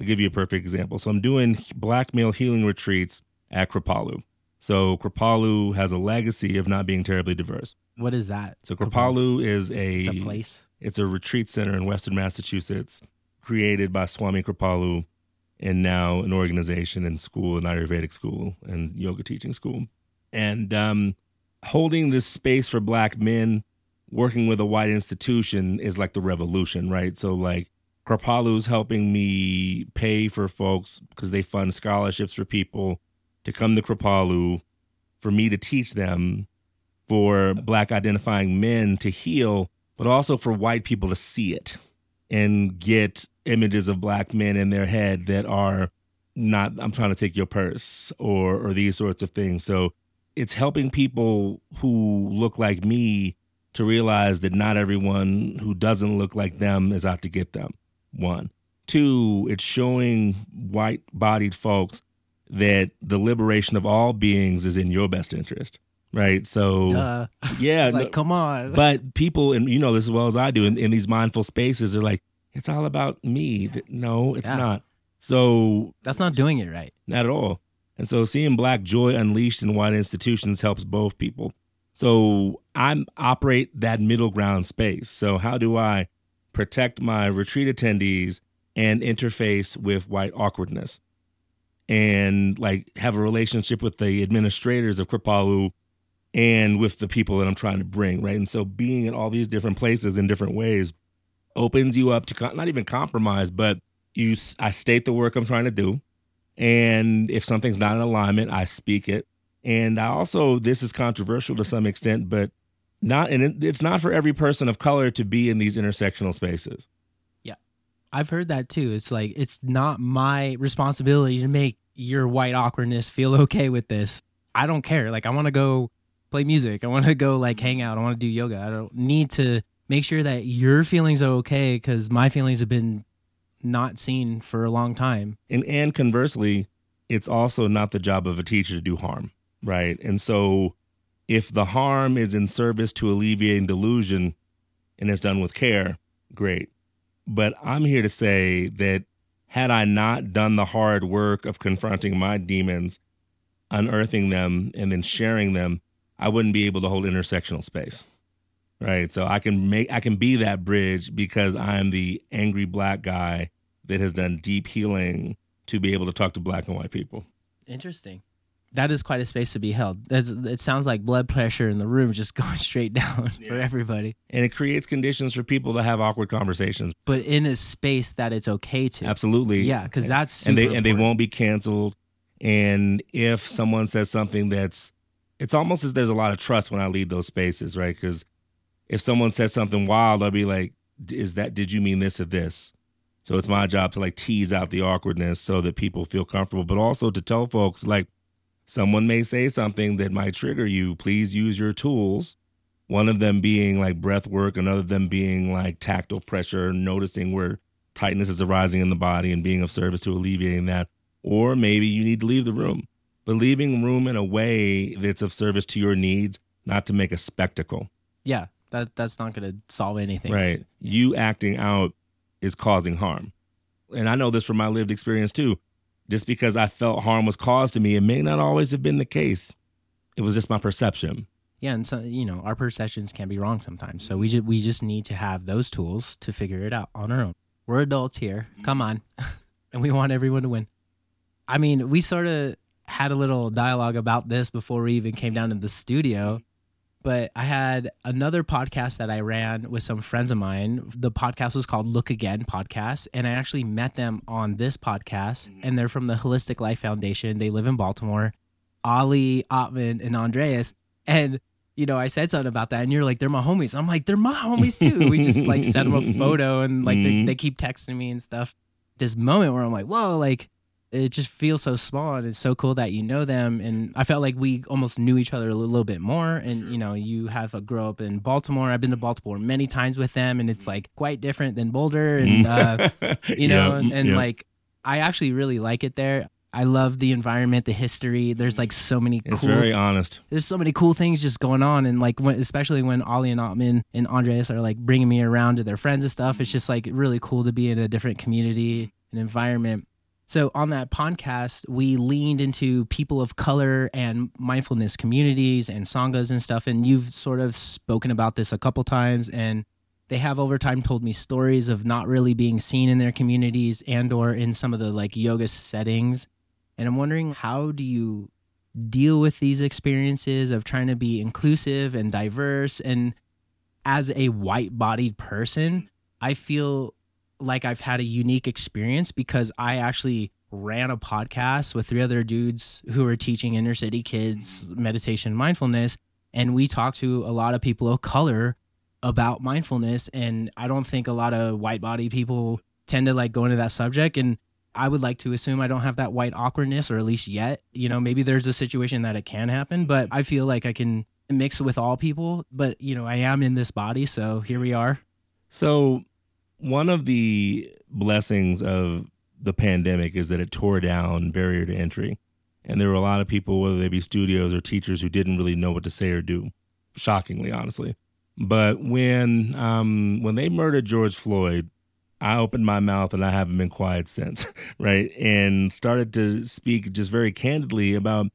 Speaker 3: I'll give you a perfect example. So, I'm doing black male healing retreats at Kripalu. So, Kripalu has a legacy of not being terribly diverse.
Speaker 2: What is that?
Speaker 3: So, Kripalu is a,
Speaker 2: It's a place.
Speaker 3: it's a retreat center in Western Massachusetts created by Swami Kripalu and now an organization and school, an Ayurvedic school and yoga teaching school. And um, holding this space for black men working with a white institution is like the revolution, right? So, like, Kripalu's helping me pay for folks because they fund scholarships for people to come to Kripalu for me to teach them, for black identifying men to heal, but also for white people to see it and get images of black men in their head that are not I'm trying to take your purse or or these sorts of things. So it's helping people who look like me to realize that not everyone who doesn't look like them is out to get them. One. Two, it's showing white bodied folks that the liberation of all beings is in your best interest. Right. So
Speaker 2: Duh.
Speaker 3: yeah,
Speaker 2: like,
Speaker 3: no-
Speaker 2: come on.
Speaker 3: but people, and you know this as well as I do, in, in these mindful spaces, they're like, it's all about me. No, it's
Speaker 2: Yeah.
Speaker 3: not. So
Speaker 2: That's not doing it right.
Speaker 3: not at all. And so seeing black joy unleashed in white institutions helps both people. So I operate that middle ground space. So how do I protect my retreat attendees and interface with white awkwardness? And like have a relationship with the administrators of Kripalu and with the people that I'm trying to bring, right? And so being in all these different places in different ways opens you up to co- not even compromise, but you I state the work I'm trying to do. And if something's not in alignment, I speak it. And I also, this is controversial to some extent, but not, and it, it's not for every person of color to be in these intersectional spaces. Yeah.
Speaker 2: I've heard that too. It's like it's not my responsibility to make your white awkwardness feel okay with this. I don't care. Like I want to go play music. I want to go like mm-hmm. hang out. I want to do yoga. I don't need to make sure that your feelings are okay cuz my feelings have been not seen for a long time.
Speaker 3: And, and conversely, it's also not the job of a teacher to do harm, right? And so if the harm is in service to alleviating delusion and is done with care, great. But I'm here to say that had I not done the hard work of confronting my demons, unearthing them, and then sharing them, I wouldn't be able to hold intersectional space. Right. So I can make I can be that bridge because I'm the angry black guy that has done deep healing to be able to talk to black and white people.
Speaker 2: Interesting. That is quite a space to be held. That's, it sounds like blood pressure in the room just going straight down for everybody,
Speaker 3: And it creates conditions for people to have awkward conversations.
Speaker 2: but in a space that it's okay to.
Speaker 3: Absolutely.
Speaker 2: Yeah, because that's
Speaker 3: and they and they won't be canceled. And if someone says something that's, it's almost as there's a lot of trust when I lead those spaces, right? Because if someone says something wild, I'll be like, "Is that? Did you mean this or this?" So it's my job to like tease out the awkwardness so that people feel comfortable, but also to tell folks like, someone may say something that might trigger you. Please use your tools. One of them being like breath work, another of them being like tactile pressure, noticing where tightness is arising in the body and being of service to alleviating that. Or maybe you need to leave the room, but leaving room in a way that's of service to your needs, not to make a spectacle,
Speaker 2: Yeah, that that's not going to solve anything.
Speaker 3: right? You acting out is causing harm. And I know this from my lived experience too. Just because I felt harm was caused to me, it may not always have been the case. It was just my perception.
Speaker 2: Yeah, and so you know our perceptions can be wrong sometimes. So we just we just need to have those tools to figure it out on our own. We're adults here. Come on, and we want everyone to win. I mean, we sort of had a little dialogue about this before we even came down to the studio. But I had another podcast that I ran with some friends of mine. The podcast was called Look Again Podcast. And I actually met them on this podcast. Mm-hmm. And they're from the Holistic Life Foundation. They live in Baltimore. Ali, Atman, and Andreas. And you know, I said something about that, and you're like, they're my homies. I'm like, they're my homies too. We just like sent them a photo, and like they, mm-hmm. they keep texting me and stuff. This moment where I'm like, whoa, like it just feels so small, and it's so cool that you know them. And I felt like we almost knew each other a little bit more. And you know, you have a grow up in Baltimore. I've been to Baltimore many times with them, and it's mm. like quite different than Boulder, and mm. uh, you know,
Speaker 3: Yeah,
Speaker 2: and, mm, and
Speaker 3: yeah.
Speaker 2: like I actually really like it there. I love the environment, the history. There's like so many
Speaker 3: It's
Speaker 2: cool
Speaker 3: very honest.
Speaker 2: there's so many cool things just going on and like when, especially when Ali and Atman and andreas are like bringing me around to their friends and stuff it's just like really cool to be in a different community and environment so on that podcast we leaned into people of color and mindfulness communities and sanghas and stuff. And you've sort of spoken about this a couple times. And they have over time told me stories of not really being seen in their communities and or in some of the like yoga settings. And i'm wondering how do you deal with these experiences of trying to be inclusive and diverse? And as a white bodied person i feel like i've had a unique experience because i actually ran a podcast with three other dudes who were teaching inner city kids meditation mindfulness and we talked to a lot of people of color about mindfulness and i don't think a lot of white body people tend to like go into that subject and I would like to assume I don't have that white awkwardness, or at least yet. You know, maybe there's a situation that it can happen, but I feel like I can mix with all people. But, you know, I am in this body, so here we are.
Speaker 3: So, one of the blessings of the pandemic is that it tore down barrier to entry. And there were a lot of people, whether they be studios or teachers, who didn't really know what to say or do. Shockingly, honestly. But when um, when they murdered George Floyd, I opened my mouth and I haven't been quiet since, right? And started to speak just very candidly about.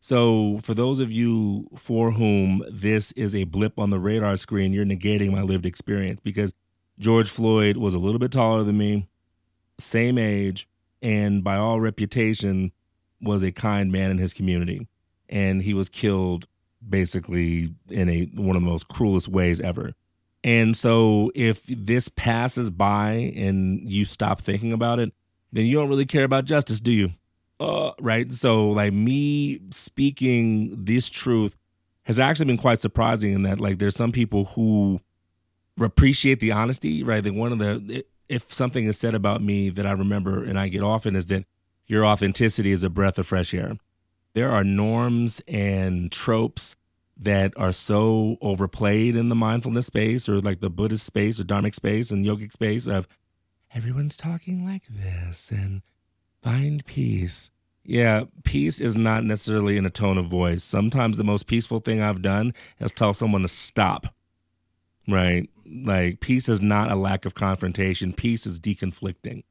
Speaker 3: So, for those of you for whom this is a blip on the radar screen, you're negating my lived experience because George Floyd was a little bit taller than me, same age, and by all reputation, was a kind man in his community. And he was killed basically in a one of the most cruelest ways ever. And so if this passes by and you stop thinking about it, then you don't really care about justice, do you? Uh, right? So like me speaking this truth has actually been quite surprising in that like there's some people who appreciate the honesty, right? That one of the if something is said about me that I remember and I get often is that your authenticity is a breath of fresh air. There are norms and tropes that are so overplayed in the mindfulness space or like the Buddhist space or Dharmic space and yogic space of everyone's talking like this and find peace. Yeah, peace is not necessarily in a tone of voice. Sometimes the most peaceful thing I've done is tell someone to stop. Right? Like peace is not a lack of confrontation. Peace is deconflicting.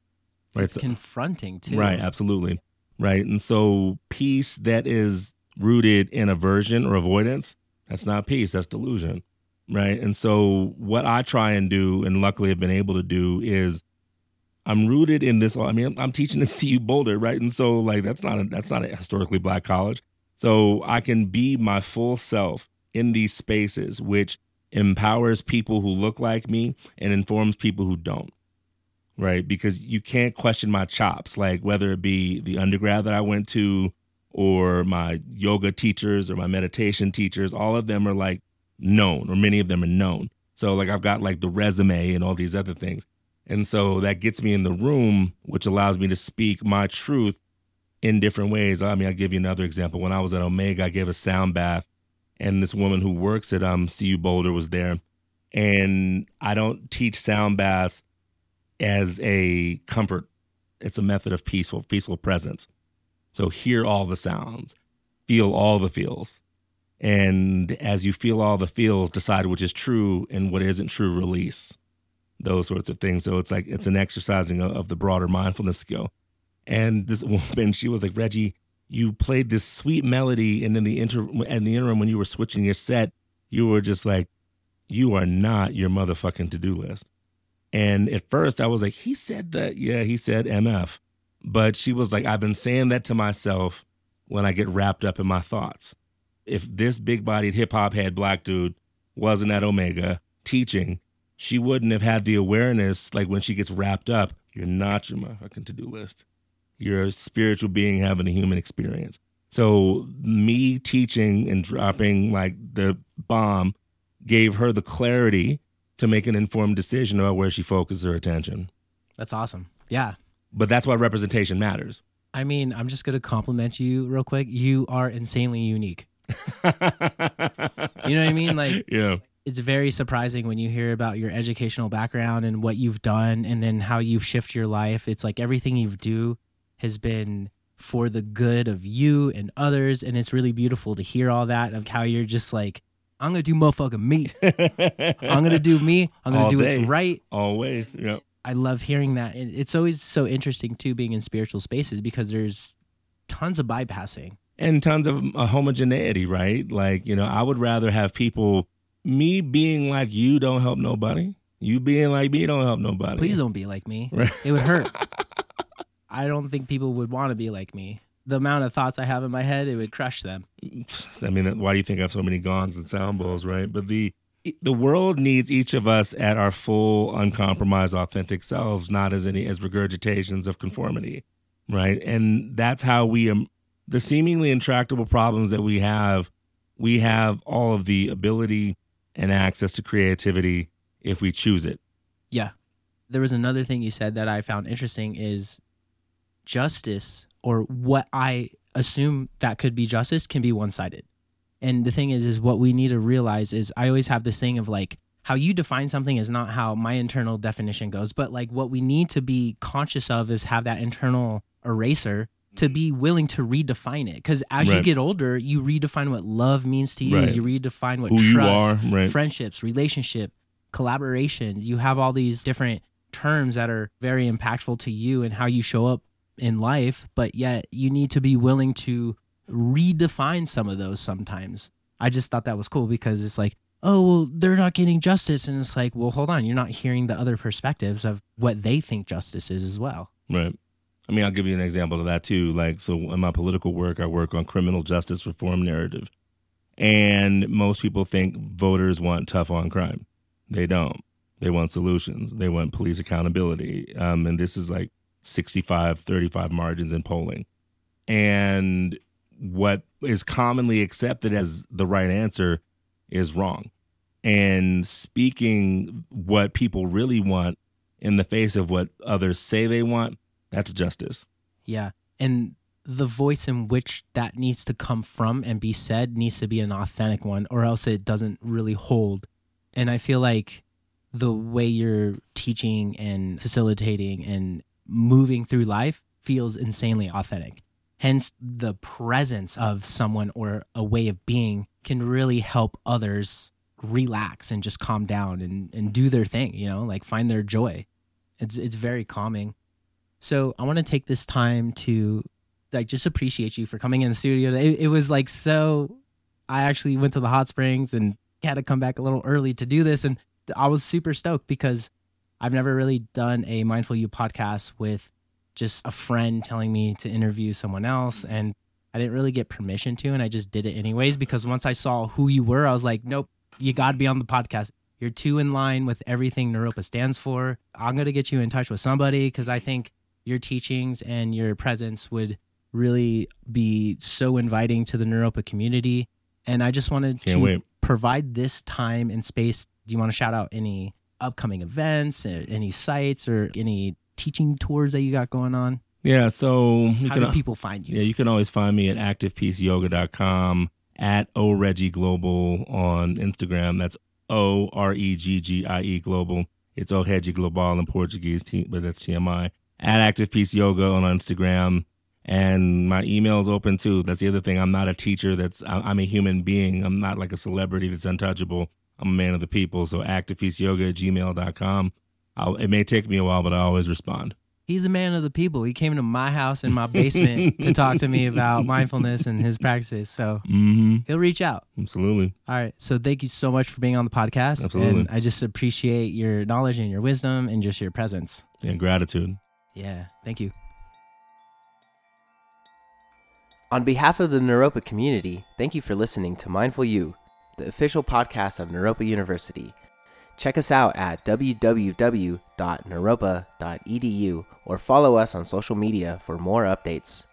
Speaker 3: Right?
Speaker 2: It's confronting too.
Speaker 3: Right, absolutely. Right. And so peace that is rooted in aversion or avoidance, that's not peace, that's delusion. Right. And so what I try and do, and luckily have been able to do, is I'm rooted in this. I mean, I'm, I'm teaching at CU Boulder, right? And so like that's not a, that's not a historically black college. So I can be my full self in these spaces, which empowers people who look like me and informs people who don't right? Because you can't question my chops, like whether it be the undergrad that I went to or my yoga teachers or my meditation teachers, all of them are like known, or many of them are known. So, like, I've got like the resume and all these other things. And so that gets me in the room, which allows me to speak my truth in different ways. I mean, I'll give you another example. When I was at Omega, I gave a sound bath, and this woman who works at um, CU Boulder was there. And I don't teach sound baths as a comfort. It's a method of peaceful, peaceful presence. So hear all the sounds, feel all the feels. And as you feel all the feels, decide which is true and what isn't true, release those sorts of things. So it's like it's an exercising of, of the broader mindfulness skill. And this woman, she was like, Reggie, you played this sweet melody, and then the inter and the interim when you were switching your set, you were just like, you are not your motherfucking to do list. And at first I was like, he said that. Yeah, he said MF. But she was like, I've been saying that to myself when I get wrapped up in my thoughts. If this big bodied hip hop head black dude wasn't at Omega teaching, she wouldn't have had the awareness like when she gets wrapped up. You're not your motherfucking to do list. You're a spiritual being having a human experience. So me teaching and dropping like the bomb gave her the clarity to make an informed decision about where she focuses her attention.
Speaker 2: That's awesome. Yeah.
Speaker 3: But that's why representation matters.
Speaker 2: I mean, I'm just going to compliment you real quick. You are insanely unique. you know what I mean? Like,
Speaker 3: yeah.
Speaker 2: It's very surprising when you hear about your educational background and what you've done and then how you've shifted your life. It's like everything you've do has been for the good of you and others and it's really beautiful to hear all that of how you're just like I'm gonna do motherfucking me. I'm gonna do me. I'm gonna
Speaker 3: All
Speaker 2: do
Speaker 3: day.
Speaker 2: what's right.
Speaker 3: Always. Yeah.
Speaker 2: I love hearing that. And it's always so interesting too being in spiritual spaces because there's tons of bypassing.
Speaker 3: and tons of uh, homogeneity, right? Like, you know, I would rather have people, me being like you don't help nobody. You being like me don't help nobody.
Speaker 2: Please don't be like me.
Speaker 3: Right.
Speaker 2: It would hurt. I don't think people would want to be like me. The amount of thoughts I have in my head, it would crush them.
Speaker 3: I mean, why do you think I have so many gongs and sound bowls, right? But the the world needs each of us at our full, uncompromised, authentic selves, not as any as regurgitations of conformity, right? And that's how we um, the seemingly intractable problems that we have. We have all of the ability and access to creativity if we choose it.
Speaker 2: Yeah. There was another thing you said that I found interesting is justice or what I assume that could be justice can be one-sided. And the thing is is what we need to realize is I always have this thing of like how you define something is not how my internal definition goes, but like what we need to be conscious of is have that internal eraser to mm-hmm. be willing to redefine it. Because as you get older, you redefine what love means to you.
Speaker 3: Right.
Speaker 2: You redefine what
Speaker 3: Who
Speaker 2: trust,
Speaker 3: right.
Speaker 2: friendships, relationship, collaboration. You have all these different terms that are very impactful to you and how you show up in life, but yet you need to be willing to redefine some of those sometimes. I just thought that was cool because it's like, oh, well, they're not getting justice. And it's like, well, hold on. You're not hearing the other perspectives of what they think justice is as well.
Speaker 3: Right. I mean, I'll give you an example of that too. Like, so in my political work, I work on criminal justice reform narrative. And most people think voters want tough on crime. They don't. They want solutions. They want police accountability. Um, and this is like 65 35 margins in polling. And what is commonly accepted as the right answer is wrong. And speaking what people really want in the face of what others say they want, that's justice.
Speaker 2: Yeah. And the voice in which that needs to come from and be said needs to be an authentic one, or else it doesn't really hold. And I feel like the way you're teaching and facilitating and moving through life feels insanely authentic. Hence, the presence of someone or a way of being can really help others relax and just calm down and, and do their thing, you know, like find their joy. It's, it's very calming. So I want to take this time to like just appreciate you for coming in the studio. It, it was like so. I actually went to the hot springs and had to come back a little early to do this, and I was super stoked because I've never really done a Mindful U podcast with just a friend telling me to interview someone else, and I didn't really get permission to, and I just did it anyways because once I saw who you were, I was like, nope, you got to be on the podcast. You're too in line with everything Naropa stands for. I'm gonna get you in touch with somebody because I think your teachings and your presence would really be so inviting to the Naropa community. And I just wanted
Speaker 3: Can't
Speaker 2: to
Speaker 3: wait.
Speaker 2: provide this time and space. Do you want to shout out any upcoming events, any sites, or any teaching tours that you got going on?
Speaker 3: Yeah. So you
Speaker 2: How
Speaker 3: can
Speaker 2: do people find you?
Speaker 3: yeah you can always find me at activepeaceyoga.com at o reggie global on Instagram. That's O R E G G I E global. It's O Reggie Global in Portuguese, but that's TMI. At Active Peace Yoga on Instagram. And my email is open too. That's the other thing. I'm not a teacher. That's I'm a human being. I'm not like a celebrity that's untouchable. I'm a man of the people. So activepeaceyoga at gmail.com. I'll, it may take me a while, but I always respond.
Speaker 2: He's a man of the people. He came to my house in my basement to talk to me about mindfulness and his practices. So
Speaker 3: Mm-hmm.
Speaker 2: he'll reach out.
Speaker 3: Absolutely.
Speaker 2: All right. So thank you so much for being on the podcast.
Speaker 3: Absolutely.
Speaker 2: And I just appreciate your knowledge and your wisdom and just your presence.
Speaker 3: And gratitude.
Speaker 2: Yeah. Thank you. On behalf of the Naropa community, thank you for listening to Mindful U, the official podcast of Naropa University. Check us out at www.naropa.edu or follow us on social media for more updates.